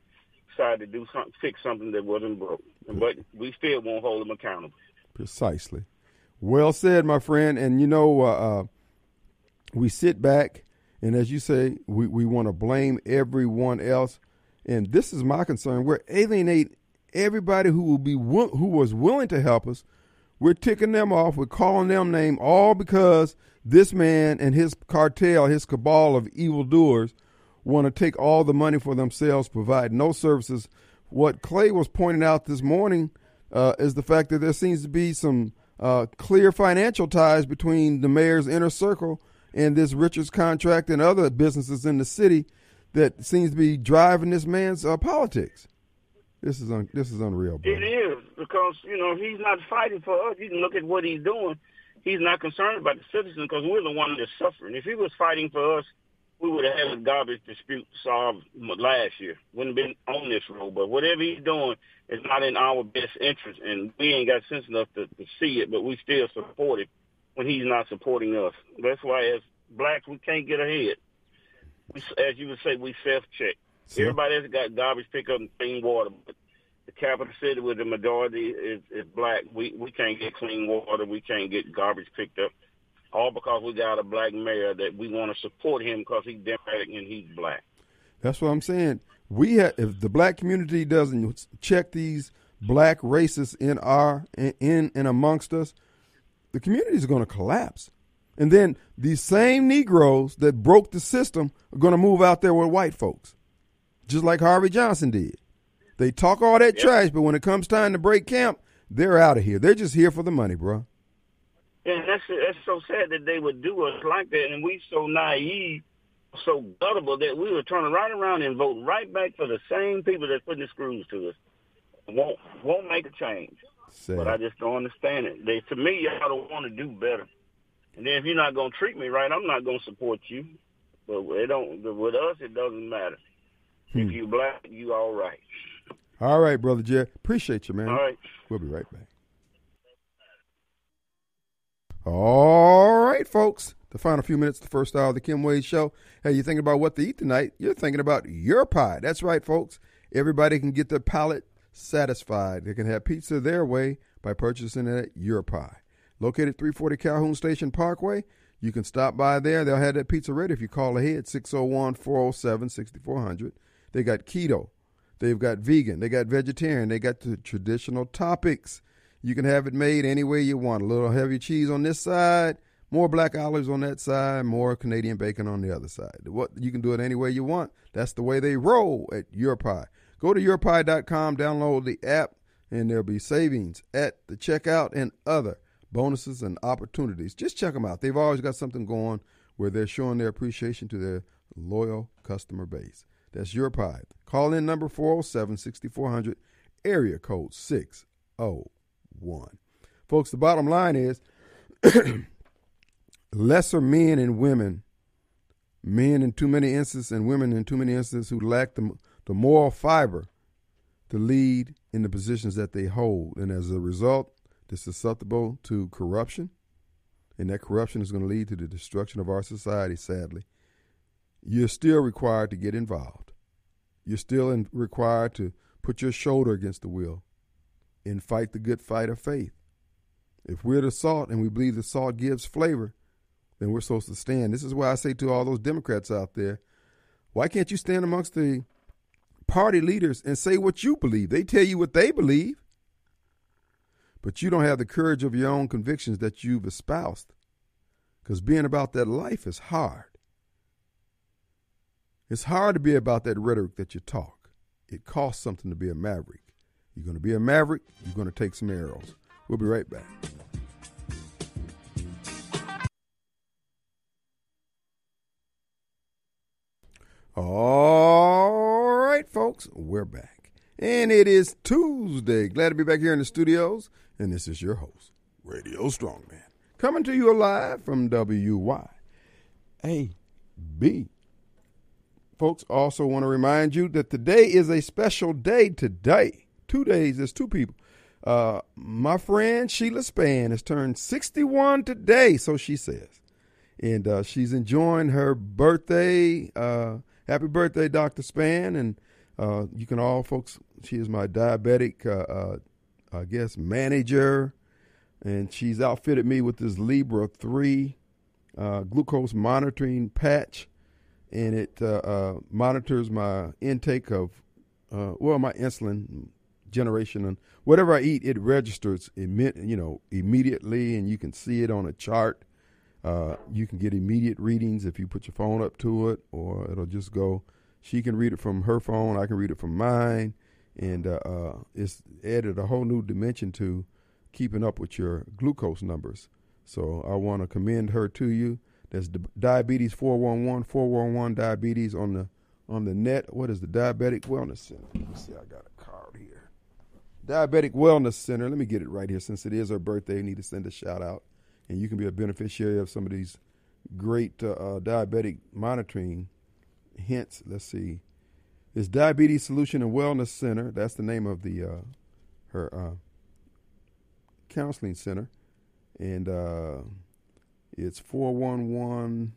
Speaker 5: decided to do something, fix something that wasn't broke. But we still won't hold him accountable.
Speaker 1: Precisely. Well said, my friend. And you know, uh, uh, we sit back, and as you say, we, we want to blame everyone else. And this is my concern. We're alienate everybody who will be who was willing to help us. We're ticking them off. We're calling them name all because this man and his cartel, his cabal of evildoers, want to take all the money for themselves, provide no services. What Clay was pointing out this morning uh, is the fact that there seems to be some uh, clear financial ties between the mayor's inner circle and this Richards contract and other businesses in the city that seems to be driving this man's uh, politics. This is un- this is unreal, bro.
Speaker 5: It is because you know he's not fighting for us. You can look at what he's doing. He's not concerned about the citizens because we're the one that's suffering. If he was fighting for us, we would have had a garbage dispute solved last year. Wouldn't have been on this road. But whatever he's doing is not in our best interest, and we ain't got sense enough to, to see it. But we still support him when he's not supporting us. That's why, as blacks, we can't get ahead. We, as you would say, we self-check.
Speaker 1: So-
Speaker 5: Everybody else got garbage pickup and clean water, but the capital city where the majority is, is black, we we can't get clean water, we can't get garbage picked up, all because we got a black mayor that we want to support him because he's democratic and he's black.
Speaker 1: That's what I'm saying. We have, if the black community doesn't check these black racists in our in in and amongst us, the community is going to collapse. And then these same Negroes that broke the system are going to move out there with white folks, just like Harvey Johnson did. They talk all that
Speaker 5: Yep.
Speaker 1: trash, but when it comes time to break camp, they're out of here. They're just here for the money, bro.
Speaker 5: And that's that's so sad that they would do us like that, and we so naive, so gullible that we would turn right around and vote right back for the same people that putting the screws to us. Won't won't make a change.
Speaker 1: Sad.
Speaker 5: But I just don't understand it. They, to me, y'all don't want to do better. And then if you're not gonna treat me right, I'm not gonna support you. But it don't. With us, it doesn't matter.
Speaker 1: Hmm.
Speaker 5: If you black, you all right.
Speaker 1: all right, brother Jeff. Appreciate you, man.
Speaker 5: All right.
Speaker 1: We'll be right back. All right, folks. The final few minutes, the first hour of the Kim Wade Show. Hey, you thinking about what to eat tonight? You're thinking about your pie. That's right, folks. Everybody can get their palate satisfied. They can have pizza their way by purchasing it at Your Pie. Located 340 Calhoun Station Parkway. You can stop by there. They'll have that pizza ready if you call ahead 601 407 6400. They got keto. They've got vegan. They got vegetarian. They got the traditional topics. You can have it made any way you want. A little heavy cheese on this side, more black olives on that side, more Canadian bacon on the other side. What you can do it any way you want. That's the way they roll at Your Pie. Go to yourpie.com, download the app, and there'll be savings at the checkout and other bonuses and opportunities. Just check them out. They've always got something going where they're showing their appreciation to their loyal customer base. That's Your Pie. Call in number 407 6400, area code 601. Folks, the bottom line is lesser men and women, men in too many instances and women in too many instances who lack the, the moral fiber to lead in the positions that they hold. And as a result, they're susceptible to corruption. And that corruption is going to lead to the destruction of our society, sadly. You're still required to get involved. You're still in, required to put your shoulder against the wheel and fight the good fight of faith. If we're the salt and we believe the salt gives flavor, then we're supposed to stand. This is why I say to all those Democrats out there, why can't you stand amongst the party leaders and say what you believe? They tell you what they believe, but you don't have the courage of your own convictions that you've espoused. Because being about that life is hard. It's hard to be about that rhetoric that you talk. It costs something to be a maverick. You're going to be a maverick, you're going to take some arrows. We'll be right back. All right, folks, we're back. And it is Tuesday. Glad to be back here in the studios. And this is your host, Radio Strongman, coming to you live from WYAB Folks, also want to remind you that today is a special day today. Two days, there's two people. Uh, my friend Sheila Span has turned 61 today, so she says. And uh, she's enjoying her birthday. Uh, happy birthday, Dr. Span. And uh, you can all, folks, she is my diabetic, uh, uh, I guess, manager. And she's outfitted me with this Libre 3 uh, glucose monitoring patch. And it uh, uh, monitors my intake of, well, my insulin generation and whatever I eat, it registers, you know, immediately, and you can see it on a chart. Uh, you can get immediate readings if you put your phone up to it, or it'll just go. She can read it from her phone. I can read it from mine, and uh, uh, it's added a whole new dimension to keeping up with your glucose numbers. So I want to commend her to you. There's diabetes 411 411 diabetes on the on the net. What is the diabetic wellness center? Let me see. I got a card here. Diabetic Wellness Center. Let me get it right here since it is her birthday. I need to send a shout out and you can be a beneficiary of some of these great uh, uh, diabetic monitoring hints. Let's see. It's Diabetes Solution and Wellness Center. That's the name of the uh, her uh, counseling center, and uh, it's four one one.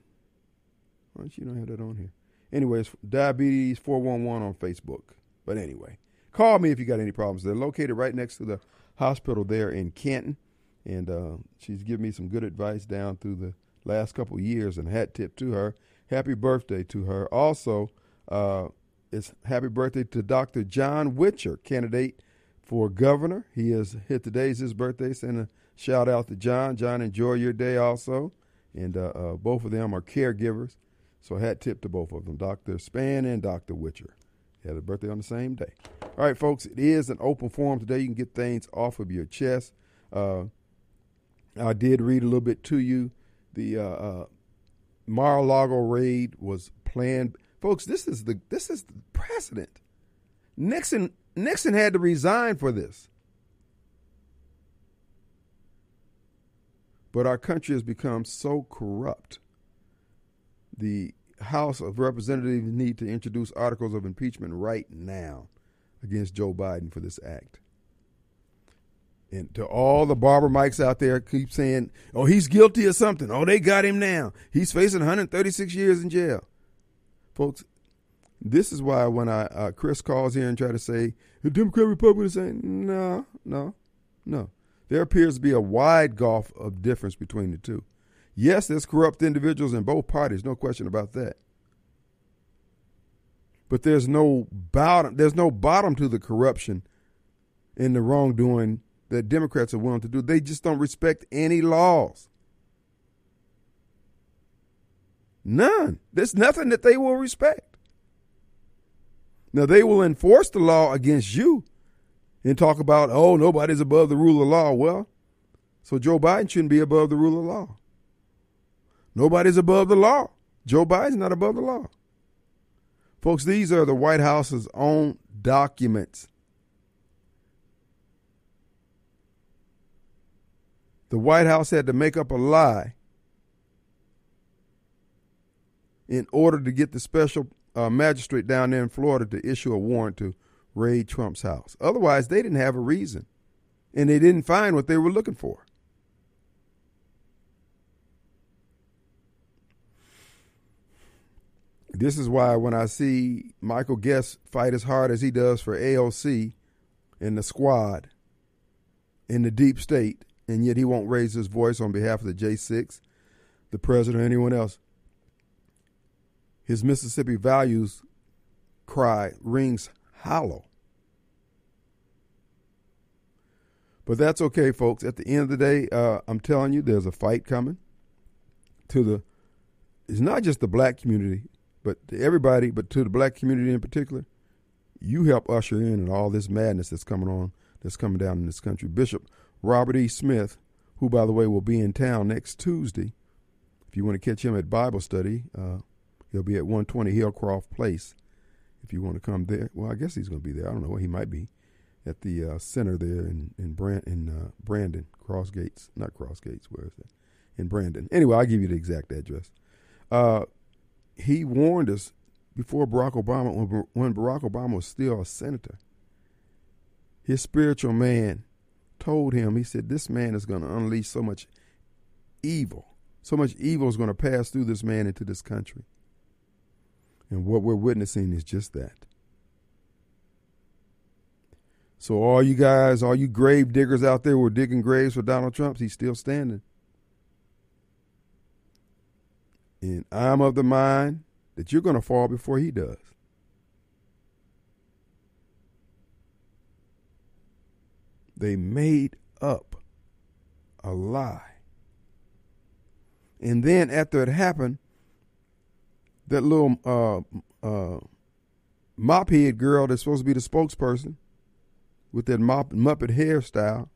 Speaker 1: Why don't you not have that on here? Anyways, diabetes four one one on Facebook. But anyway, call me if you got any problems. They're located right next to the hospital there in Canton and uh, she's given me some good advice down through the last couple years. And hat tip to her. Happy birthday to her. Also, uh, it's happy birthday to Dr. John Witcher, candidate for governor. He is hit today's his birthday. Send a shout out to John. John, enjoy your day also. And uh, uh, both of them are caregivers. So hat tip to both of them, Dr. Span and Dr. Witcher. They had a birthday on the same day. All right, folks, it is an open forum today. You can get things off of your chest. Uh, I did read a little bit to you. The uh, uh, Mar-a-Lago raid was planned, folks. This is the this is the precedent. Nixon Nixon had to resign for this, but our country has become so corrupt. The House of Representatives need to introduce articles of impeachment right now against Joe Biden for this act. And to all the barber mics out there, keep saying, "Oh, he's guilty of something. Oh, they got him now. He's facing 136 years in jail." Folks, this is why when I uh, Chris calls here and try to say the Democrat Republican is saying, "No, no, no," there appears to be a wide gulf of difference between the two. Yes, there's corrupt individuals in both parties, no question about that. But there's no bottom. There's no bottom to the corruption and the wrongdoing that Democrats are willing to do. They just don't respect any laws. None. There's nothing that they will respect. Now, they will enforce the law against you and talk about, oh, nobody's above the rule of law. Well, so Joe Biden shouldn't be above the rule of law. Nobody's above the law. Joe Biden's not above the law. Folks, these are the White House's own documents. the White House had to make up a lie in order to get the special uh, magistrate down there in Florida to issue a warrant to raid Trump's house. Otherwise, they didn't have a reason, and they didn't find what they were looking for. This is why when I see Michael Guest fight as hard as he does for AOC in the squad in the deep state, and yet he won't raise his voice on behalf of the J6, the president, or anyone else. His Mississippi values cry rings hollow. But that's okay, folks. At the end of the day, uh, I'm telling you, there's a fight coming to the. It's not just the black community, but to everybody, but to the black community in particular. You help usher in and all this madness that's coming on, that's coming down in this country. Bishop Robert E. Smith, who, by the way, will be in town next Tuesday. If you want to catch him at Bible study, uh, He'll be at 120 Hillcroft Place if you want to come there. Well, I guess he's going to be there. I don't know. He might be at the uh, center there in in, Brand, in uh, Brandon, Cross Gates, not Cross Gates. Where is it? In Brandon. Anyway, I'll give you the exact address. Uh, he warned us before Barack Obama, when Barack Obama was still a senator. His spiritual man told him, he said, this man is going to unleash so much evil. So much evil is going to pass through this man into this country. And what we're witnessing is just that. So all you guys, all you grave diggers out there who are digging graves for Donald Trump, he's still standing. And I'm of the mind that you're going to fall before he does. They made up a lie. And then after it happened, that little uh, uh, mop head girl that's supposed to be the spokesperson with that mop, Muppet hairstyle,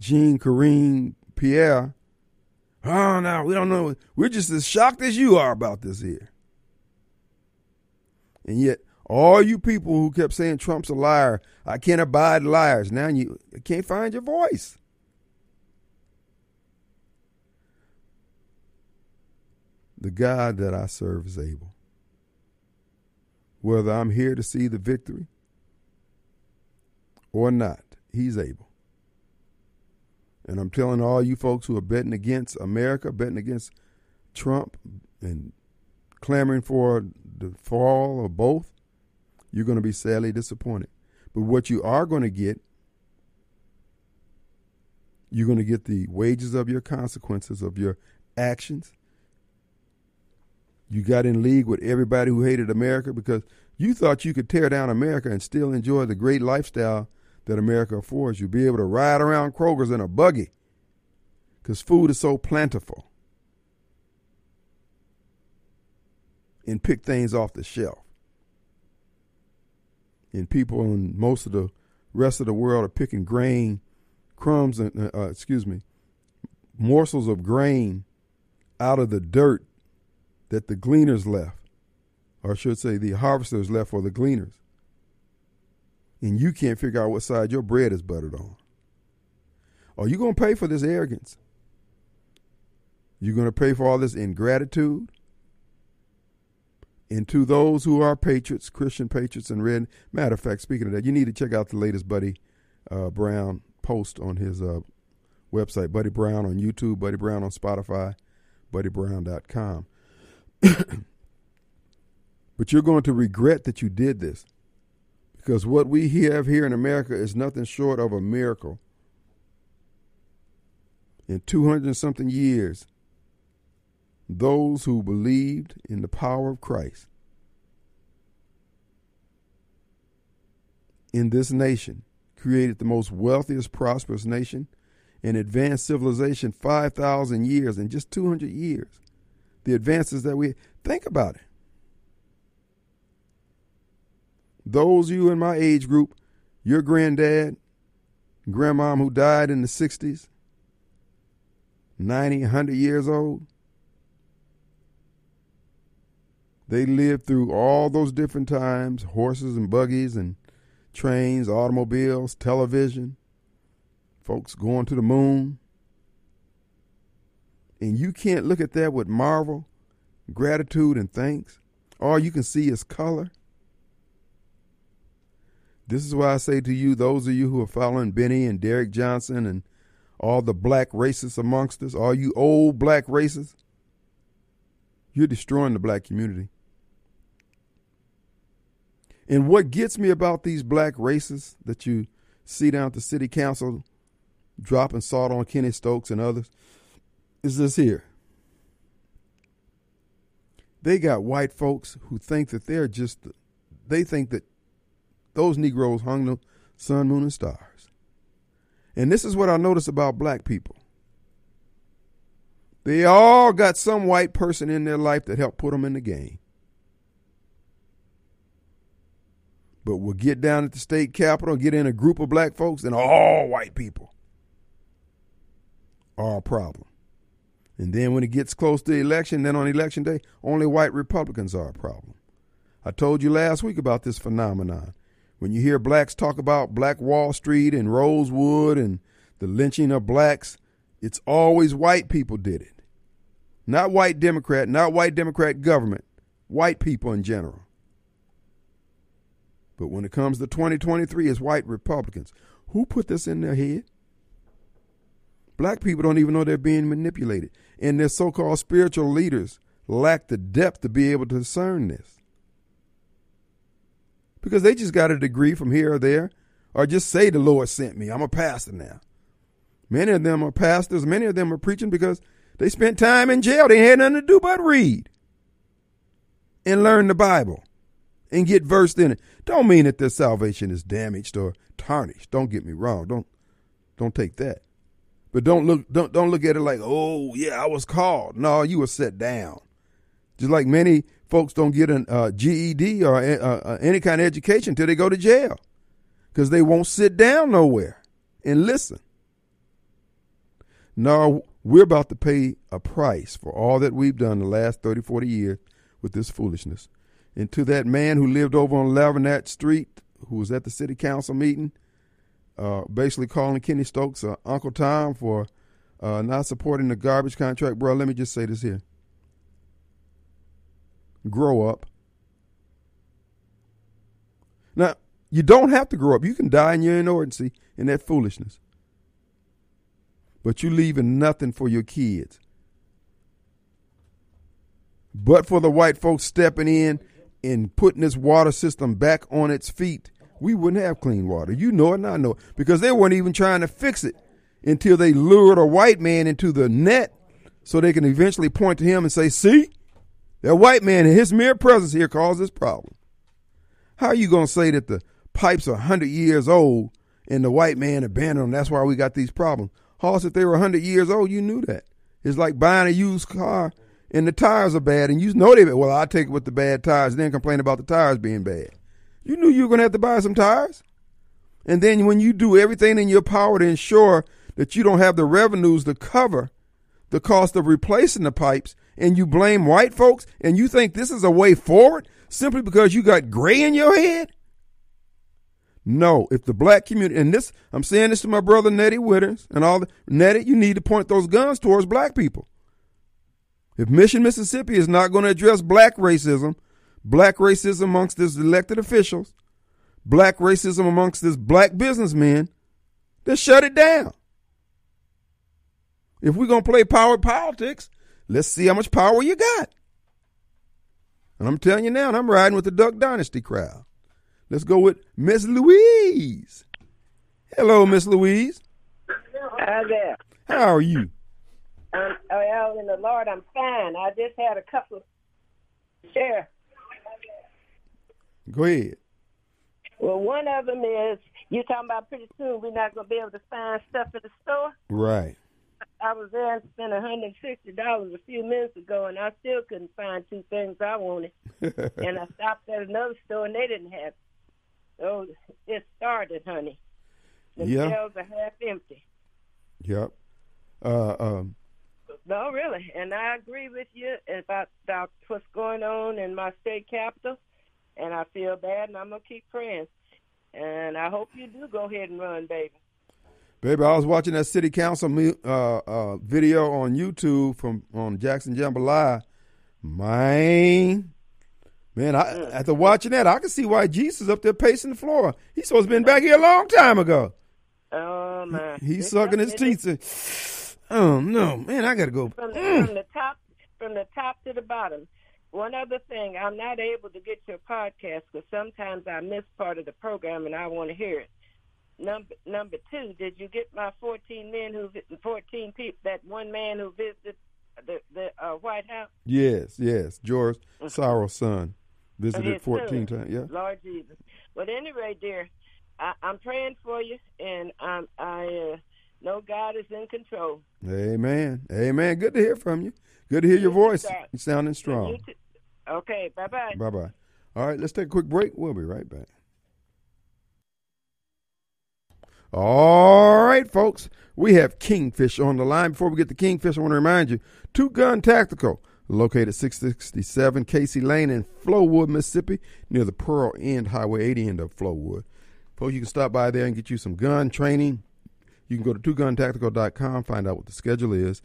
Speaker 1: Jean Corinne Pierre, oh, no, we don't know. We're just as shocked as you are about this here. And yet, all you people who kept saying Trump's a liar, I can't abide liars, now you can't find your voice. The God that I serve is able. Whether I'm here to see the victory or not, He's able. And I'm telling all you folks who are betting against America, betting against Trump, and clamoring for the fall of both, you're going to be sadly disappointed. But what you are going to get, you're going to get the wages of your consequences of your actions you got in league with everybody who hated America because you thought you could tear down America and still enjoy the great lifestyle that America affords you. Be able to ride around Kroger's in a buggy because food is so plentiful and pick things off the shelf. And people in most of the rest of the world are picking grain, crumbs, and uh, uh excuse me, morsels of grain out of the dirt that the gleaners left, or I should say the harvesters left for the gleaners. And you can't figure out what side your bread is buttered on. Are you going to pay for this arrogance? You're going to pay for all this ingratitude? And to those who are patriots, Christian patriots, and red. Matter of fact, speaking of that, you need to check out the latest Buddy uh, Brown post on his uh, website, Buddy Brown on YouTube, Buddy Brown on Spotify, BuddyBrown.com. but you're going to regret that you did this because what we have here in America is nothing short of a miracle. In 200 something years, those who believed in the power of Christ in this nation created the most wealthiest, prosperous nation and advanced civilization 5,000 years in just 200 years the advances that we think about it. Those you in my age group, your granddad, grandmom who died in the 60s, 90, 100 years old, they lived through all those different times horses and buggies and trains, automobiles, television, folks going to the moon and you can't look at that with marvel, gratitude, and thanks, all you can see is color. This is why I say to you, those of you who are following Bennie and Derrick Johnson and all the black racists amongst us, all you old black racists, you're destroying the black community. And what gets me about these black racists that you see down at the city council dropping salt on Kenny Stokes and others, is this here. They got white folks who think that they're just, they think that those Negroes hung the sun, moon, and stars. And this is what I notice about black people. They all got some white person in their life that helped put them in the game. But we'll get down at the state capitol, get in a group of black folks, and all white people are a problem. And then when it gets close to the election, then on election day, only white Republicans are a problem. I told you last week about this phenomenon. When you hear blacks talk about Black Wall Street and Rosewood and the lynching of blacks, it's always white people did it. Not white Democrat, not white Democrat government, white people in general. But when it comes to 2023, it's white Republicans. Who put this in their head? Black people don't even know they're being manipulated. And their so called spiritual leaders lack the depth to be able to discern this. Because they just got a degree from here or there, or just say the Lord sent me. I'm a pastor now. Many of them are pastors, many of them are preaching because they spent time in jail. They had nothing to do but read and learn the Bible and get versed in it. Don't mean that their salvation is damaged or tarnished. Don't get me wrong. Don't don't take that. But don't look don't don't look at it like, oh yeah, I was called. No, you were set down. Just like many folks don't get a uh, GED or uh, uh, any kind of education until they go to jail, because they won't sit down nowhere and listen. No, we're about to pay a price for all that we've done the last 30, 40 years with this foolishness. And to that man who lived over on Lavernatt Street, who was at the city council meeting, uh, basically calling Kenny Stokes uh, Uncle Tom for uh, not supporting the garbage contract. Bro, let me just say this here. Grow up. Now, you don't have to grow up. You can die in your inordinacy in that foolishness. But you're leaving nothing for your kids. But for the white folks stepping in and putting this water system back on its feet, we wouldn't have clean water. You know it and I know it. Because they weren't even trying to fix it until they lured a white man into the net so they can eventually point to him and say, see, that white man and his mere presence here caused this problem. How are you going to say that the pipes are 100 years old and the white man abandoned them? That's why we got these problems. Hoss, if they were 100 years old, you knew that. It's like buying a used car and the tires are bad and you know they, well, i take it with the bad tires and then complain about the tires being bad. You knew you were going to have to buy some tires. And then when you do everything in your power to ensure that you don't have the revenues to cover the cost of replacing the pipes, and you blame white folks, and you think this is a way forward simply because you got gray in your head? No, if the black community, and this, I'm saying this to my brother Neddie Winters and all the, Neddie, you need to point those guns towards black people. If Mission, Mississippi is not going to address black racism, black racism amongst its elected officials, black racism amongst its black businessmen, then shut it down. If we're going to play power politics, let's see how much power you got. And I'm telling you now, I'm riding with the Duck Dynasty crowd. Let's go with Miss Louise. Hello, Miss Louise.
Speaker 6: Hi there.
Speaker 1: How are you?
Speaker 6: Um, well, in the Lord, I'm fine. I just had a couple of share.
Speaker 1: Go ahead.
Speaker 6: Well, one of them is you're talking about pretty soon we're not going to be able to find stuff at the store.
Speaker 1: Right.
Speaker 6: I was there and spent $160 a few minutes ago, and I still couldn't find two things I wanted. and I stopped at another store, and they didn't have it. So it started, honey. The
Speaker 1: Yeah.
Speaker 6: shelves are half empty.
Speaker 1: Yep. Uh, um,
Speaker 6: No, really, and I agree with you about about what's going on in my state capital, and I feel bad, and I'm gonna keep praying, and I hope you do go ahead and run, baby.
Speaker 1: baby, I was watching that city council uh, uh, video on YouTube from on Jackson Jambalaya. Man, man, I, after watching that, I can see why Jesus up there pacing the floor. He's supposed to been back here a long time ago.
Speaker 6: Oh my,
Speaker 1: He's sucking his teeth. saying, Oh no, man, I gotta go.
Speaker 6: from the,
Speaker 1: Mm.
Speaker 6: from the top from the top to the bottom. One other thing, I'm not able to get your podcast because sometimes I miss part of the program and I want to hear it. Number number two, did you get my 14 men who vi- 14 people that one man who visited the the uh, White House?
Speaker 1: Yes, yes, George Soros' son visited 14 times. Yeah.
Speaker 6: Lord Jesus. But anyway, dear, I, I'm praying for you, and um, I uh, know God is in control.
Speaker 1: Amen. Amen. Good to hear from you. Good to hear your voice.
Speaker 6: sir.
Speaker 1: You sounding strong.
Speaker 6: Okay, bye bye.
Speaker 1: Bye bye. All right, let's take a quick break. We'll be right back. All right, folks. We have Kingfish on the line. Before we get to Kingfish, I want to remind you Two Gun Tactical, located 667 Casey Lane in Flowood, Mississippi, near the Pearl End Highway 80 end of Flowood. Folks, you can stop by there and get you some gun training. You can go to twoguntactical.com, find out what the schedule is.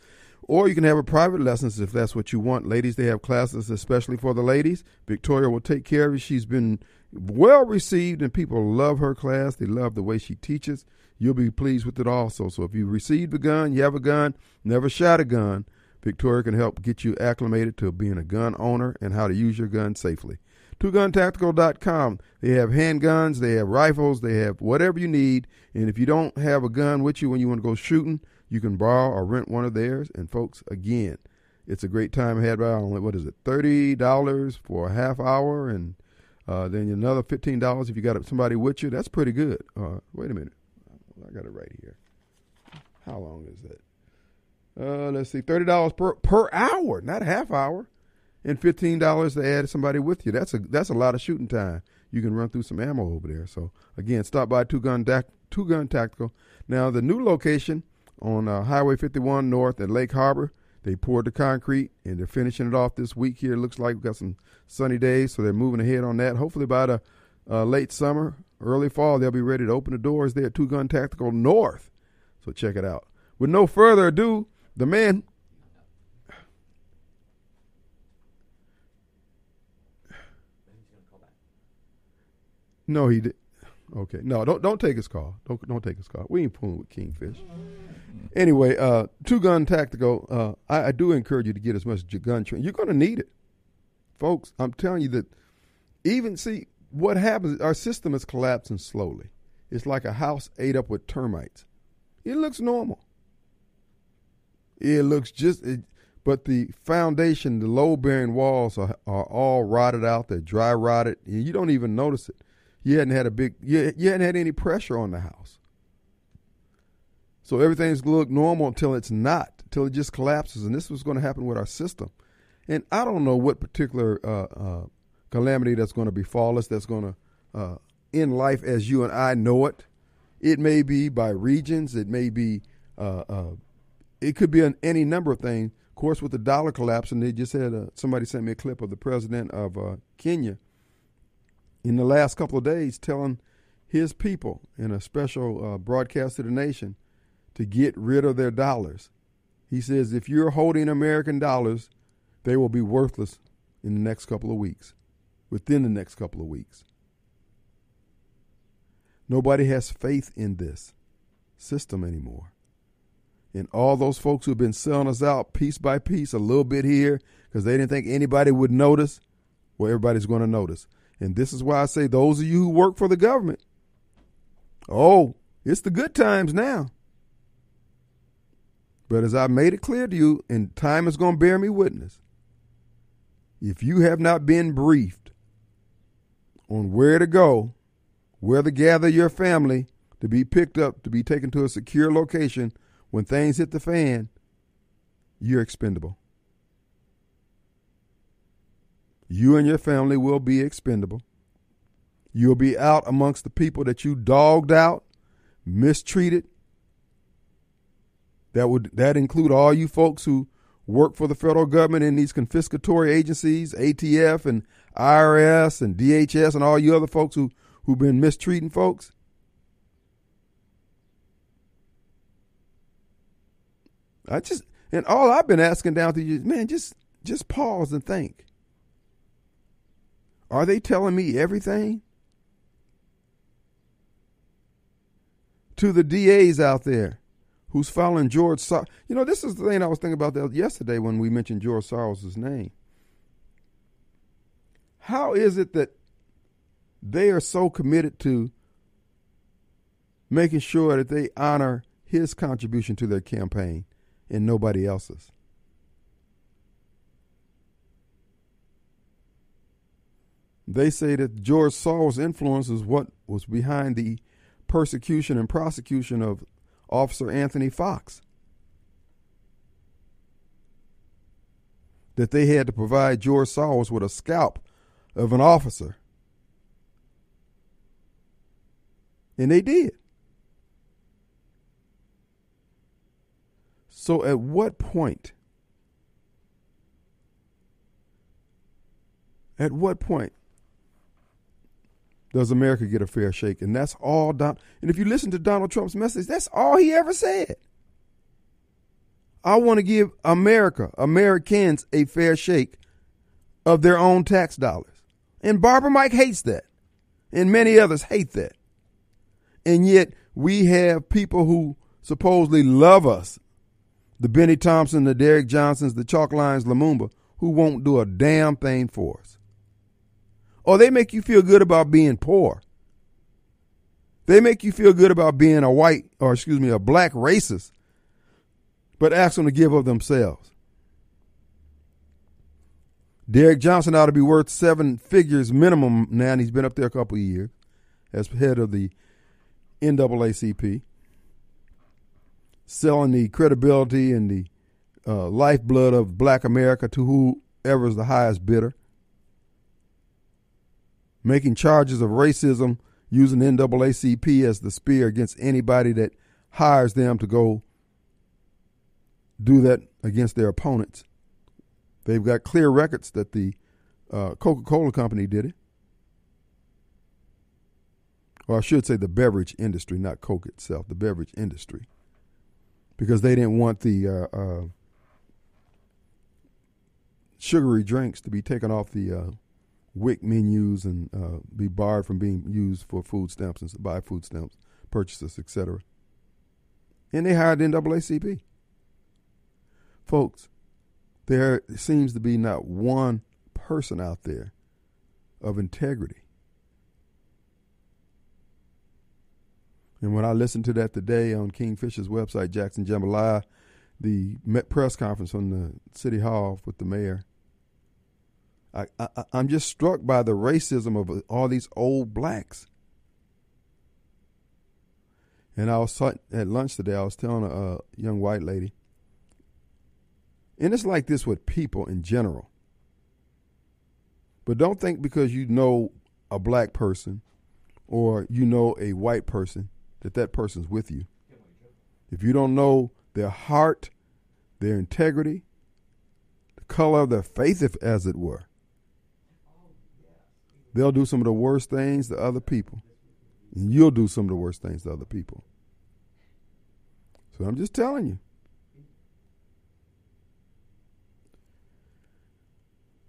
Speaker 1: Or you can have a private lessons if that's what you want. Ladies, they have classes especially for the ladies. Victoria will take care of you. She's been well received and people love her class. They love the way she teaches. You'll be pleased with it also. So if you received a gun, you have a gun, never shot a gun, Victoria can help get you acclimated to being a gun owner and how to use your gun safely. TwoGunTactical.com. They have handguns, they have rifles, they have whatever you need. And if you don't have a gun with you when you want to go shooting, you can borrow or rent one of theirs. And folks, again, it's a great time ahead by only what is it, thirty dollars for a half hour, and uh, then another fifteen dollars if you got somebody with you. That's pretty good. Uh, wait a minute, I got it right here. How long is that? Uh, let's see, thirty dollars per per hour, not half hour, and fifteen dollars to add somebody with you. That's a that's a lot of shooting time. You can run through some ammo over there. So again, stop by Two Gun Two Gun Tactical. Now the new location on uh, Highway 51 North at Lake Harbor. They poured the concrete and they're finishing it off this week here. It looks like we've got some sunny days, so they're moving ahead on that. Hopefully by the uh, late summer, early fall, they'll be ready to open the doors there at Two Gun Tactical North. So check it out. With no further ado, the man. No, he did. Okay, no, don't don't take his call. Don't don't take his call. We ain't pulling with Kingfish. Anyway, uh, two gun tactical. Uh, I, I, do encourage you to get as much gun training. You're going to need it, folks. I'm telling you that. Even see what happens. Our system is collapsing slowly. It's like a house ate up with termites. It looks normal. It looks just. It, but the foundation, the load bearing walls are, are all rotted out. They're dry rotted. You don't even notice it you hadn't had a big you, you hadn't had any pressure on the house. So everything's look normal until it's not, until it just collapses. And this was going to happen with our system. And I don't know what particular uh, uh, calamity that's going to befall us, that's going to uh, end life as you and I know it. It may be by regions. It may be, uh, uh, it could be an, any number of things. Of course, with the dollar collapsing, they just had a, somebody sent me a clip of the president of uh, Kenya in the last couple of days telling his people in a special broadcast to the nation to get rid of their dollars. He says if you're holding American dollars, they will be worthless in the next couple of weeks, within the next couple of weeks. Nobody has faith in this system anymore. And all those folks who've been selling us out piece by piece, a little bit here, because they didn't think anybody would notice, well, everybody's going to notice. And this is why I say those of you who work for the government, oh, it's the good times now. But as I made it clear to you, and time is going to bear me witness, if you have not been briefed on where to go, where to gather your family to be picked up, to be taken to a secure location when things hit the fan, you're expendable. You and your family will be expendable. You'll be out amongst the people that you dogged out, mistreated. That would that include all you folks who work for the federal government in these confiscatory agencies, ATF and IRS and DHS and all you other folks who who've been mistreating folks. I just and all I've been asking down to you, man, just just pause and think. Are they telling me everything? To the DAs out there who's following George Soros. You know, this is the thing I was thinking about yesterday when we mentioned George Soros' name. How is it that they are so committed to making sure that they honor his contribution to their campaign and nobody else's? They say that George Soros' influence is what was behind the persecution and prosecution of Officer Anthony Fox. That they had to provide George Soros with a scalp of an officer. And they did. So, at what point? At what point does America get a fair shake? And that's all Don. And if you listen to Donald Trump's message, that's all he ever said. I want to give America, Americans, a fair shake of their own tax dollars. And Barbara Mike hates that. And many others hate that. And yet we have people who supposedly love us the Bennie Thompson, the Derrick Johnsons, the Chalk Lines, Lumumba, who won't do a damn thing for us. Or they make you feel good about being poor. They make you feel good about being a white, or excuse me, a black racist, but ask them to give of themselves. Derrick Johnson ought to be worth seven figures minimum now, and he's been up there a couple of years as head of the NAACP, selling the credibility and the uh, lifeblood of black America to whoever is the highest bidder, making charges of racism using NAACP as the spear against anybody that hires them to go do that against their opponents. They've got clear records that the uh, Coca Cola company did it. Or I should say the beverage industry, not Coke itself, the beverage industry. Because they didn't want the uh, uh, sugary drinks to be taken off the uh, WIC menus and uh, be barred from being used for food stamps and buy food stamps, purchases, etc. And they hired the NAACP. Folks, there seems to be not one person out there of integrity. And when I listened to that today on Kingfisher's website, Jackson Jambalaya, the press conference on the city hall with the mayor, I, I, I'm just struck by the racism of uh, all these old blacks. And I was at lunch today. I was telling a, a young white lady, and it's like this with people in general. But don't think because you know a black person or you know a white person that that person's with you. If you don't know their heart, their integrity, the color of their faith, if as it were, they'll do some of the worst things to other people. And you'll do some of the worst things to other people. So I'm just telling you.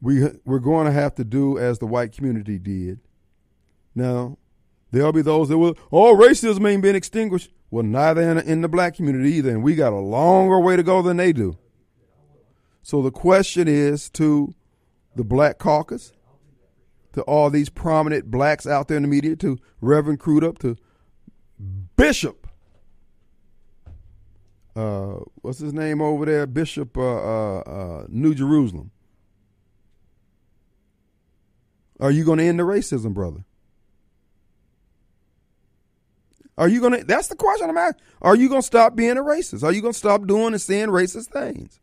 Speaker 1: we we're going to have to do as the white community did. Now, there'll be those that will, oh, racism ain't been extinguished. Well, neither in, in the black community either, and we got a longer way to go than they do. So the question is to the Black Caucus, to all these prominent blacks out there in the media, to Reverend Crudup, to Bishop. Uh, what's his name over there? Bishop uh, uh, uh New Jerusalem. Are you going to end the racism, brother? Are you going to? That's the question I'm asking. Are you going to stop being a racist? Are you going to stop doing and saying racist things?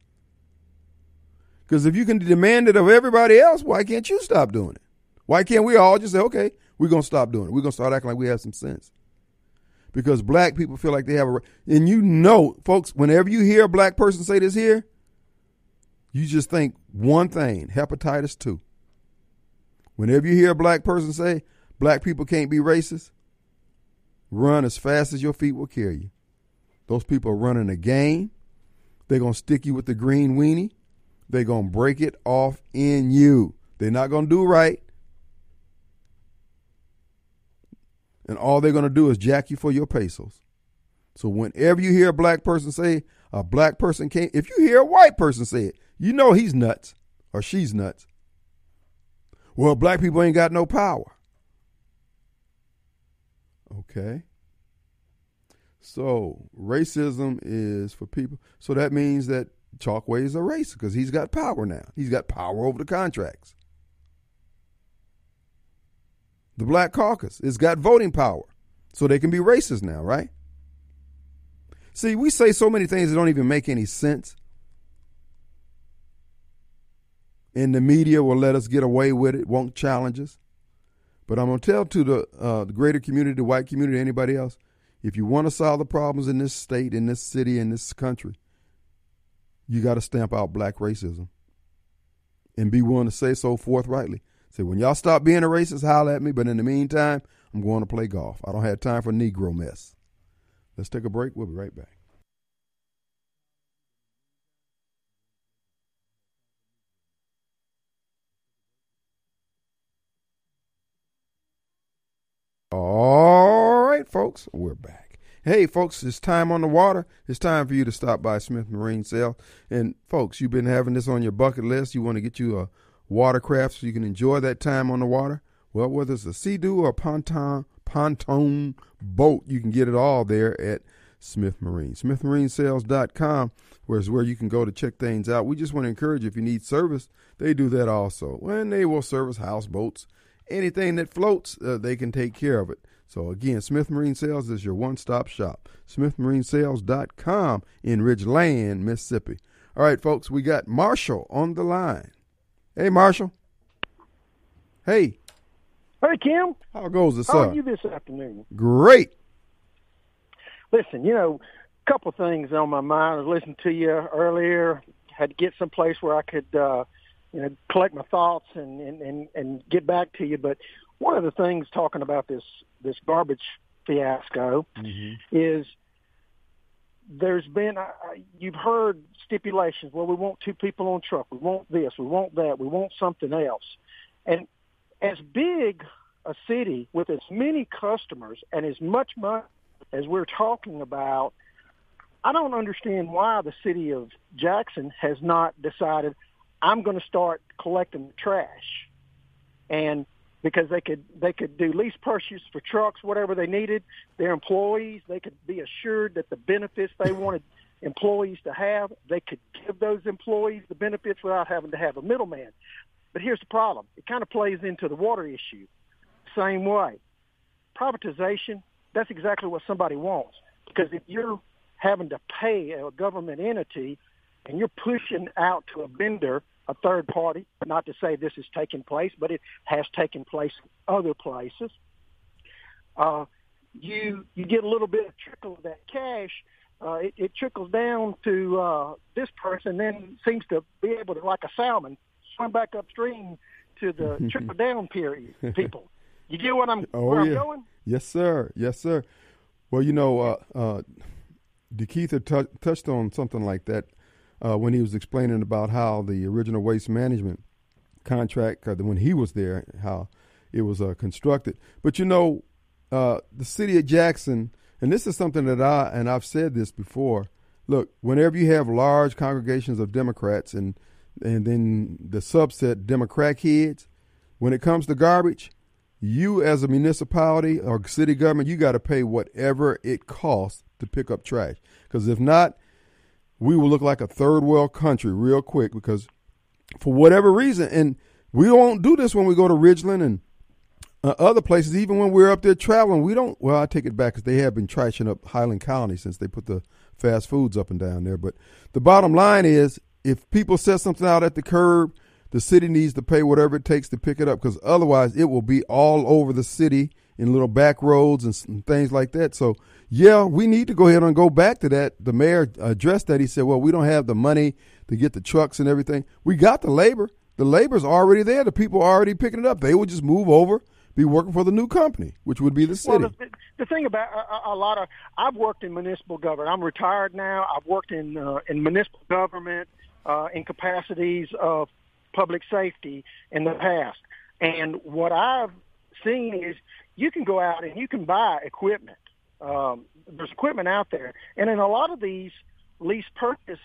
Speaker 1: Because if you can demand it of everybody else, why can't you stop doing it? Why can't we all just say, okay, we're going to stop doing it? We're going to start acting like we have some sense. Because black people feel like they have a. And you know, folks, whenever you hear a black person say this here, you just think one thing hepatitis 2. Whenever you hear a black person say black people can't be racist, run as fast as your feet will carry you. Those people are running a game. They're going to stick you with the green weenie. They're going to break it off in you. They're not going to do right. And all they're going to do is jack you for your pesos. So whenever you hear a black person say a black person can't, if you hear a white person say it, you know he's nuts or she's nuts. Well, black people ain't got no power. Okay. So racism is for people. So that means that Chokwe is a racist because he's got power now. He's got power over the contracts. The Black caucus. It's got voting power. So they can be racist now, right? See, we say so many things that don't even make any sense. and the media will let us get away with it, won't challenge us. But I'm going to tell to the, uh, the greater community, the white community, anybody else, if you want to solve the problems in this state, in this city, in this country, you got to stamp out black racism and be willing to say so forthrightly. Say, when y'all stop being a racist, holler at me. But in the meantime, I'm going to play golf. I don't have time for Negro mess. Let's take a break. We'll be right back. All right, folks, we're back. Hey, folks, it's time on the water. It's time for you to stop by Smith Marine Sale. And, folks, you've been having this on your bucket list. You want to get you a watercraft so you can enjoy that time on the water. Well, whether it's a Sea-Doo or a ponton, pontoon boat, you can get it all there at Smith Marine. SmithMarineSales.com, where is where you can go to check things out. We just want to encourage you if you need service, they do that also. And they will service houseboats anything that floats, uh, they can take care of it. So again, Smith Marine Sales is your one-stop shop. SmithMarineSales.com in Ridgeland, Mississippi. All right, folks, we got Marshall on the line. Hey, Marshall. Hey.
Speaker 7: Hey, Kim.
Speaker 1: How goes it,
Speaker 7: How
Speaker 1: sir?
Speaker 7: are you this afternoon?
Speaker 1: Great.
Speaker 7: Listen, you know, a couple things on my mind. I was listening to you earlier. Had to get someplace where I could uh, you know, collect my thoughts and, and, and, and get back to you. But one of the things talking about this, this garbage fiasco
Speaker 1: Mm-hmm.
Speaker 7: is there's been, uh, you've heard stipulations. Well, we want two people on truck. We want this. We want that. We want something else. And as big a city with as many customers and as much money as we're talking about, I don't understand why the city of Jackson has not decided I'm going to start collecting the trash, and because they could they could do lease purchase for trucks, whatever they needed. Their employees they could be assured that the benefits they wanted employees to have, they could give those employees the benefits without having to have a middleman. But here's the problem: it kind of plays into the water issue. Same way, privatization. That's exactly what somebody wants because if you're having to pay a government entity and you're pushing out to a vendor a third party, not to say this is taking place, but it has taken place in other places. Uh, you you get a little bit of trickle of that cash. Uh, it, it trickles down to uh, this person, then seems to be able to, like a salmon, swim back upstream to the trickle down period. People, you get what I'm
Speaker 1: Oh,
Speaker 7: where
Speaker 1: yeah.
Speaker 7: I'm going?
Speaker 1: Yes, sir. Yes, sir. Well, you know, uh, uh, DeKeith had touched on something like that uh, when he was explaining about how the original waste management contract, uh, when he was there, how it was uh, constructed. But you know, uh, the city of Jackson, and this is something that I and I've said this before. Look, whenever you have large congregations of Democrats and and then the subset Democrat heads, when it comes to garbage, you as a municipality or city government, you got to pay whatever it costs to pick up trash. Because if not, we will look like a third world country real quick. Because for whatever reason, and we don't do this when we go to Ridgeland and uh, other places, even when we're up there traveling, we don't. Well, I take it back because they have been trashing up Highland County since they put the fast foods up and down there. But the bottom line is, if people set something out at the curb, the city needs to pay whatever it takes to pick it up because otherwise it will be all over the city in little back roads and, and things like that. So, yeah, we need to go ahead and go back to that. The mayor addressed that. He said, well, we don't have the money to get the trucks and everything. We got the labor. The labor's already there. The people are already picking it up. They would just move over, be working for the new company, which would be the city.
Speaker 7: Well, the, the thing about a, a- lot of I've worked in municipal government. I'm retired now. I've worked in uh, in municipal government uh, in capacities of public safety in the past. And what I've seen is you can go out and you can buy equipment. Um, there's equipment out there, and in a lot of these lease purchase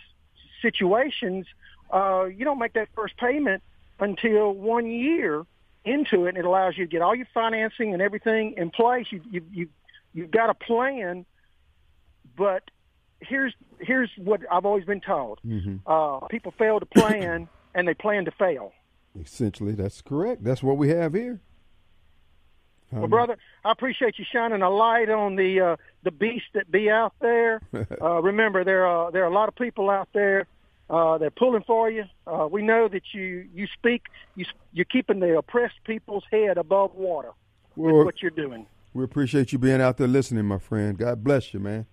Speaker 7: situations, uh, you don't make that first payment until one year into it, and it allows you to get all your financing and everything in place. You you you you've got a plan, but here's here's what I've always been told:
Speaker 1: Mhm.
Speaker 7: uh, people fail to plan, and they plan to fail.
Speaker 1: Essentially, that's correct. That's what we have here.
Speaker 7: Well,
Speaker 1: Um,
Speaker 7: brother, I appreciate you shining a light on the uh, the beast that be out there. uh, remember, there are there are a lot of people out there. Uh, they're pulling for you. Uh, we know that you you speak. You you're keeping the oppressed people's head above water with what you're doing.
Speaker 1: we appreciate you being out there listening, my friend. God bless you, man.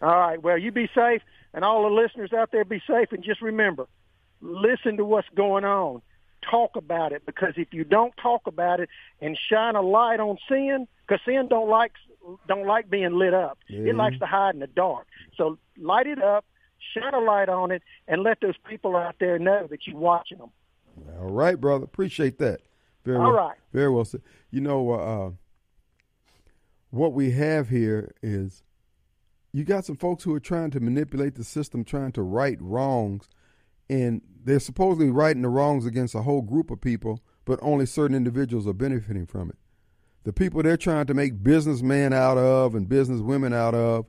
Speaker 7: All right. Well, you be safe. And all the listeners out there, be safe and just remember, listen to what's going on. Talk about it because if you don't talk about it and shine a light on sin, because sin don't like don't like being lit up.
Speaker 1: Yeah.
Speaker 7: It likes to hide in the dark. So light it up, shine a light on it, and let those people out there know that you're watching them.
Speaker 1: All right, brother. Appreciate that. Very
Speaker 7: All
Speaker 1: well.
Speaker 7: right.
Speaker 1: Very well said. You know, uh, uh, what we have here is you got some folks who are trying to manipulate the system, trying to right wrongs, and they're supposedly righting the wrongs against a whole group of people, but only certain individuals are benefiting from it. The people they're trying to make businessmen out of and businesswomen out of,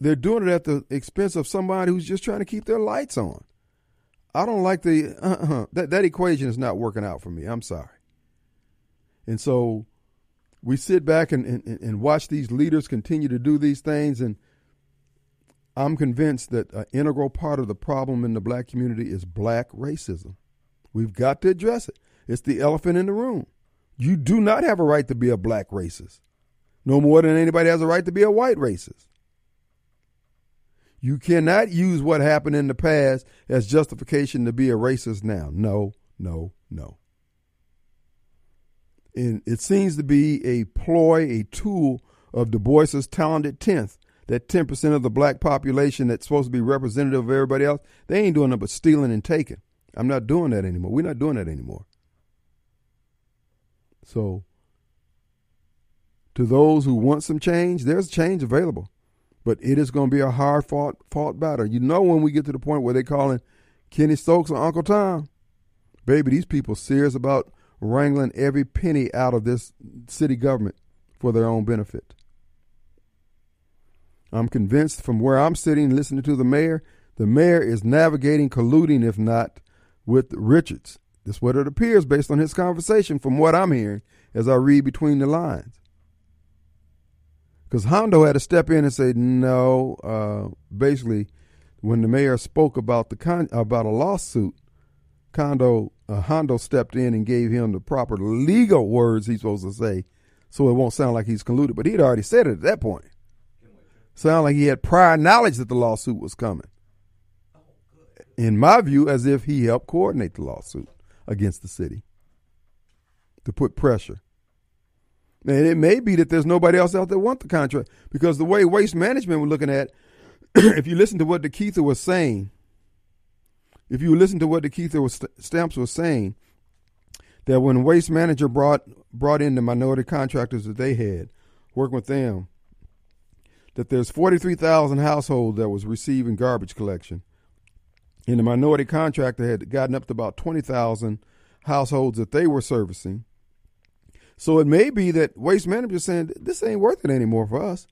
Speaker 1: they're doing it at the expense of somebody who's just trying to keep their lights on. I don't like the uh-uh, that that equation is not working out for me. I'm sorry. And so we sit back and, and, and watch these leaders continue to do these things, and I'm convinced that an integral part of the problem in the black community is black racism. We've got to address it. It's the elephant in the room. You do not have a right to be a black racist, no more than anybody has a right to be a white racist. You cannot use what happened in the past as justification to be a racist now. No, no, no. And it seems to be a ploy, a tool of Du Bois's talented 10th. That 10% of the black population that's supposed to be representative of everybody else, they ain't doing nothing but stealing and taking. I'm not doing that anymore. We're not doing that anymore. So, to those who want some change, there's change available but it is going to be a hard fought fought battle. You know when we get to the point where they're calling Kenny Stokes or Uncle Tom, baby, these people serious about wrangling every penny out of this city government for their own benefit. I'm convinced from where I'm sitting listening to the mayor, the mayor is navigating, colluding, if not, with Richards. That's what it appears based on his conversation from what I'm hearing as I read between the lines because Hondo had to step in and say no. Uh, basically, when the mayor spoke about the con- about a lawsuit, Condo uh, Hondo stepped in and gave him the proper legal words he's supposed to say, so it won't sound like he's colluded. But he'd already said it at that point. Sound like he had prior knowledge that the lawsuit was coming. In my view, as if he helped coordinate the lawsuit against the city to put pressure. And it may be that there's nobody else out there want the contract because the way waste management we're looking at, if you listen to what DeKeither was saying, if you listen to what DeKeither was, Stamps was saying, that when waste manager brought brought in the minority contractors that they had, working with them, that there's 43,000 households that was receiving garbage collection, and the minority contractor had gotten up to about 20,000 households that they were servicing so it may be that waste management saying this ain't worth it anymore for us.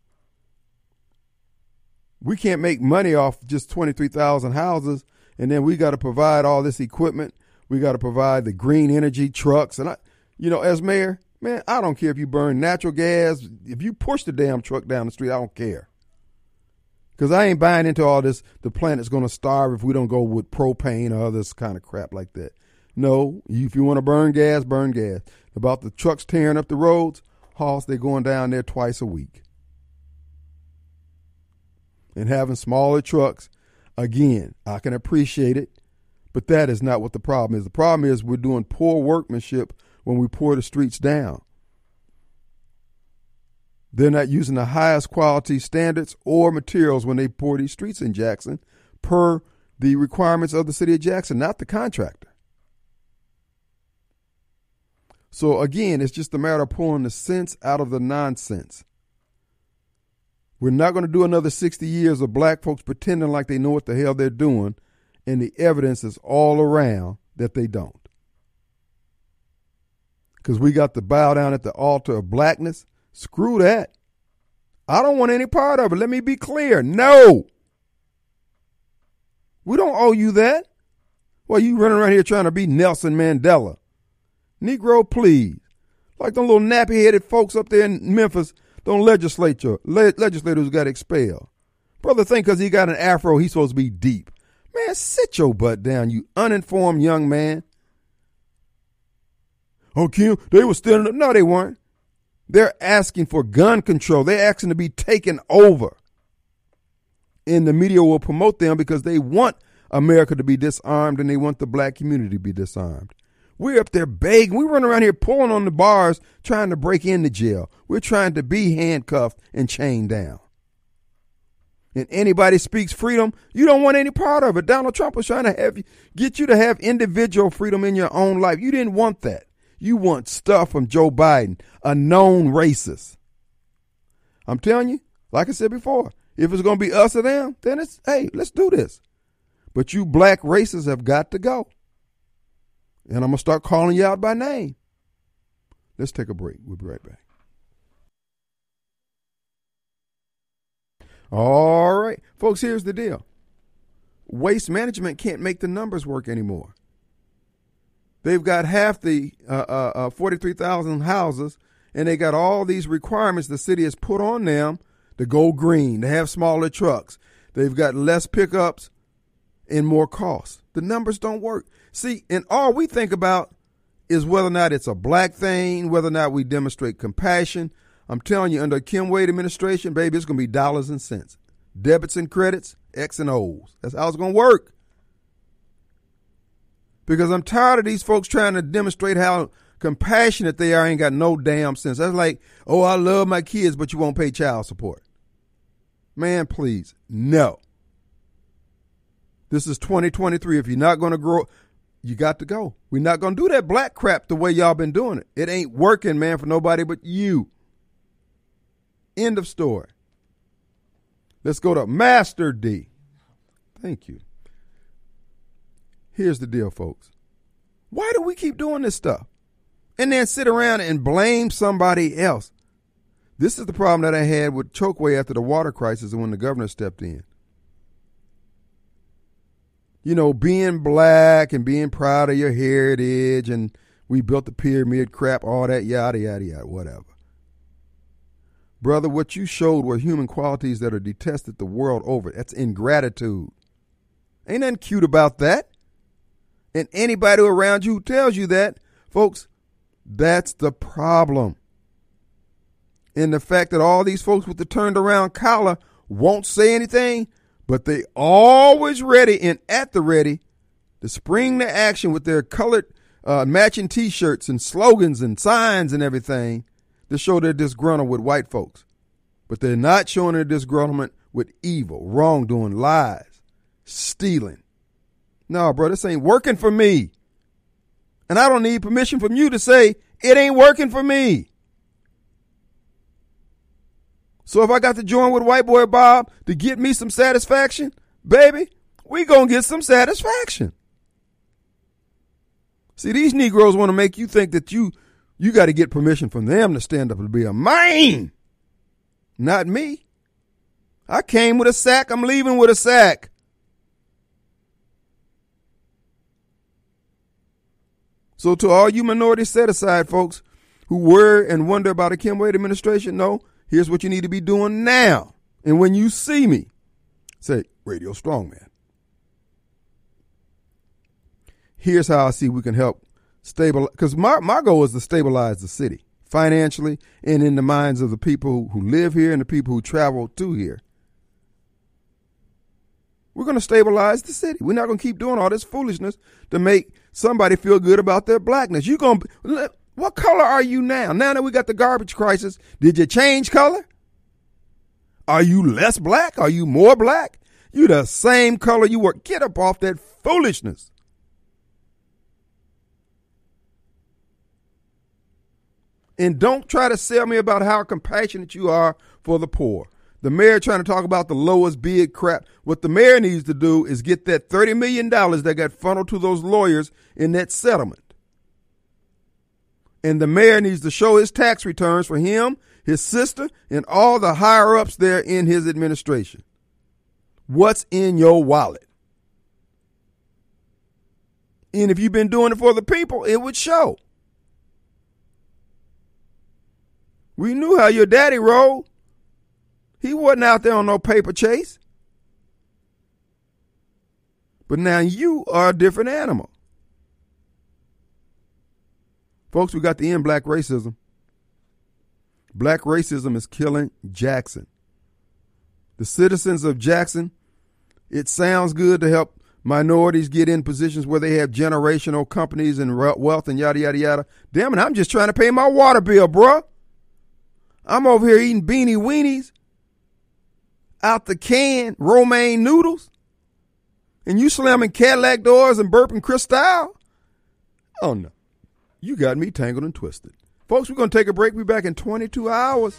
Speaker 1: We can't make money off just 23,000 houses and then we got to provide all this equipment. We got to provide the green energy trucks and I you know as mayor, man, I don't care if you burn natural gas, if you push the damn truck down the street, I don't care. Cuz I ain't buying into all this the planet's going to starve if we don't go with propane or other kind of crap like that. No, if you want to burn gas, burn gas. About the trucks tearing up the roads, Hoss, they're going down there twice a week. And having smaller trucks, again, I can appreciate it, but that is not what the problem is. The problem is we're doing poor workmanship when we pour the streets down. They're not using the highest quality standards or materials when they pour these streets in Jackson per the requirements of the city of Jackson, not the contractor. So again, it's just a matter of pulling the sense out of the nonsense. We're not going to do another 60 years of black folks pretending like they know what the hell they're doing, and the evidence is all around that they don't. Because we got to bow down at the altar of blackness. Screw that. I don't want any part of it. Let me be clear. No. We don't owe you that. Well, you running around here trying to be Nelson Mandela. Negro, please. Like them little nappy headed folks up there in Memphis, them legislature, le- legislators got expelled. Brother think because he got an afro, he's supposed to be deep. Man, sit your butt down, you uninformed young man. Oh, Kim, they were still no, they weren't. They're asking for gun control. They're asking to be taken over. And the media will promote them because they want America to be disarmed and they want the black community to be disarmed. We're up there begging. We run around here pulling on the bars trying to break into jail. We're trying to be handcuffed and chained down. And anybody speaks freedom, you don't want any part of it. Donald Trump was trying to have you, get you to have individual freedom in your own life. You didn't want that. You want stuff from Joe Biden, a known racist. I'm telling you, like I said before, if it's going to be us or them, then it's, hey, let's do this. But you black racists have got to go. And I'm going to start calling you out by name. Let's take a break. We'll be right back. All right. Folks, here's the deal waste management can't make the numbers work anymore. They've got half the uh, uh, uh, 43,000 houses, and they got all these requirements the city has put on them to go green, to have smaller trucks. They've got less pickups and more costs. The numbers don't work. See, and all we think about is whether or not it's a black thing, whether or not we demonstrate compassion. I'm telling you, under Kim Wade administration, baby, it's going to be dollars and cents. Debits and credits, X and O's. That's how it's going to work. Because I'm tired of these folks trying to demonstrate how compassionate they are ain't got no damn sense. That's like, oh, I love my kids, but you won't pay child support. Man, please, no. This is 2023. If you're not going to grow, you got to go. We're not going to do that black crap the way y'all been doing it. It ain't working, man, for nobody but you. End of story. Let's go to Master D. Thank you. Here's the deal, folks. Why do we keep doing this stuff? And then sit around and blame somebody else. This is the problem that I had with Chokwe after the water crisis and when the governor stepped in. You know, being black and being proud of your heritage and we built the pyramid crap, all that, yada, yada, yada, whatever. Brother, what you showed were human qualities that are detested the world over. That's ingratitude. Ain't nothing cute about that. And anybody around you who tells you that, folks, that's the problem. And the fact that all these folks with the turned around collar won't say anything, but they always ready and at the ready to spring to action with their colored uh, matching T-shirts and slogans and signs and everything to show they're disgruntled with white folks. But they're not showing their disgruntlement with evil, wrongdoing, lies, stealing. No, bro, this ain't working for me. And I don't need permission from you to say it ain't working for me. So if I got to join with White Boy Bob to get me some satisfaction, baby, we gonna get some satisfaction. See, these Negroes want to make you think that you you got to get permission from them to stand up and be a man. Not me. I came with a sack. I'm leaving with a sack. So to all you minority set aside folks who worry and wonder about a Kim Wade administration, no, here's what you need to be doing now. And when you see me, say, Radio Strongman. Here's how I see we can help stabilize, because my, my goal is to stabilize the city financially and in the minds of the people who live here and the people who travel to here. We're going to stabilize the city. We're not going to keep doing all this foolishness to make somebody feel good about their blackness. You to what color are you now? Now that we got the garbage crisis, did you change color? Are you less black? Are you more black? You the same color you were. Get up off that foolishness. And don't try to sell me about how compassionate you are for the poor. The mayor trying to talk about the lowest bid crap. What the mayor needs to do is get that $30 million that got funneled to those lawyers in that settlement. And the mayor needs to show his tax returns for him, his sister, and all the higher ups there in his administration. What's in your wallet? And if you've been doing it for the people, it would show. We knew how your daddy rolled. He wasn't out there on no paper chase. But now you are a different animal. Folks, we got the end black racism. Black racism is killing Jackson. the citizens of Jackson. It sounds good to help minorities get in positions where they have generational companies and wealth and yada, yada, yada. Damn it, I'm just trying to pay my water bill, bruh. I'm over here eating beanie weenies out the can, romaine noodles, and you slamming Cadillac doors and burping Cristal? Oh no. You got me tangled and twisted. Folks, we're going to take a break. We'll be back in 22 hours.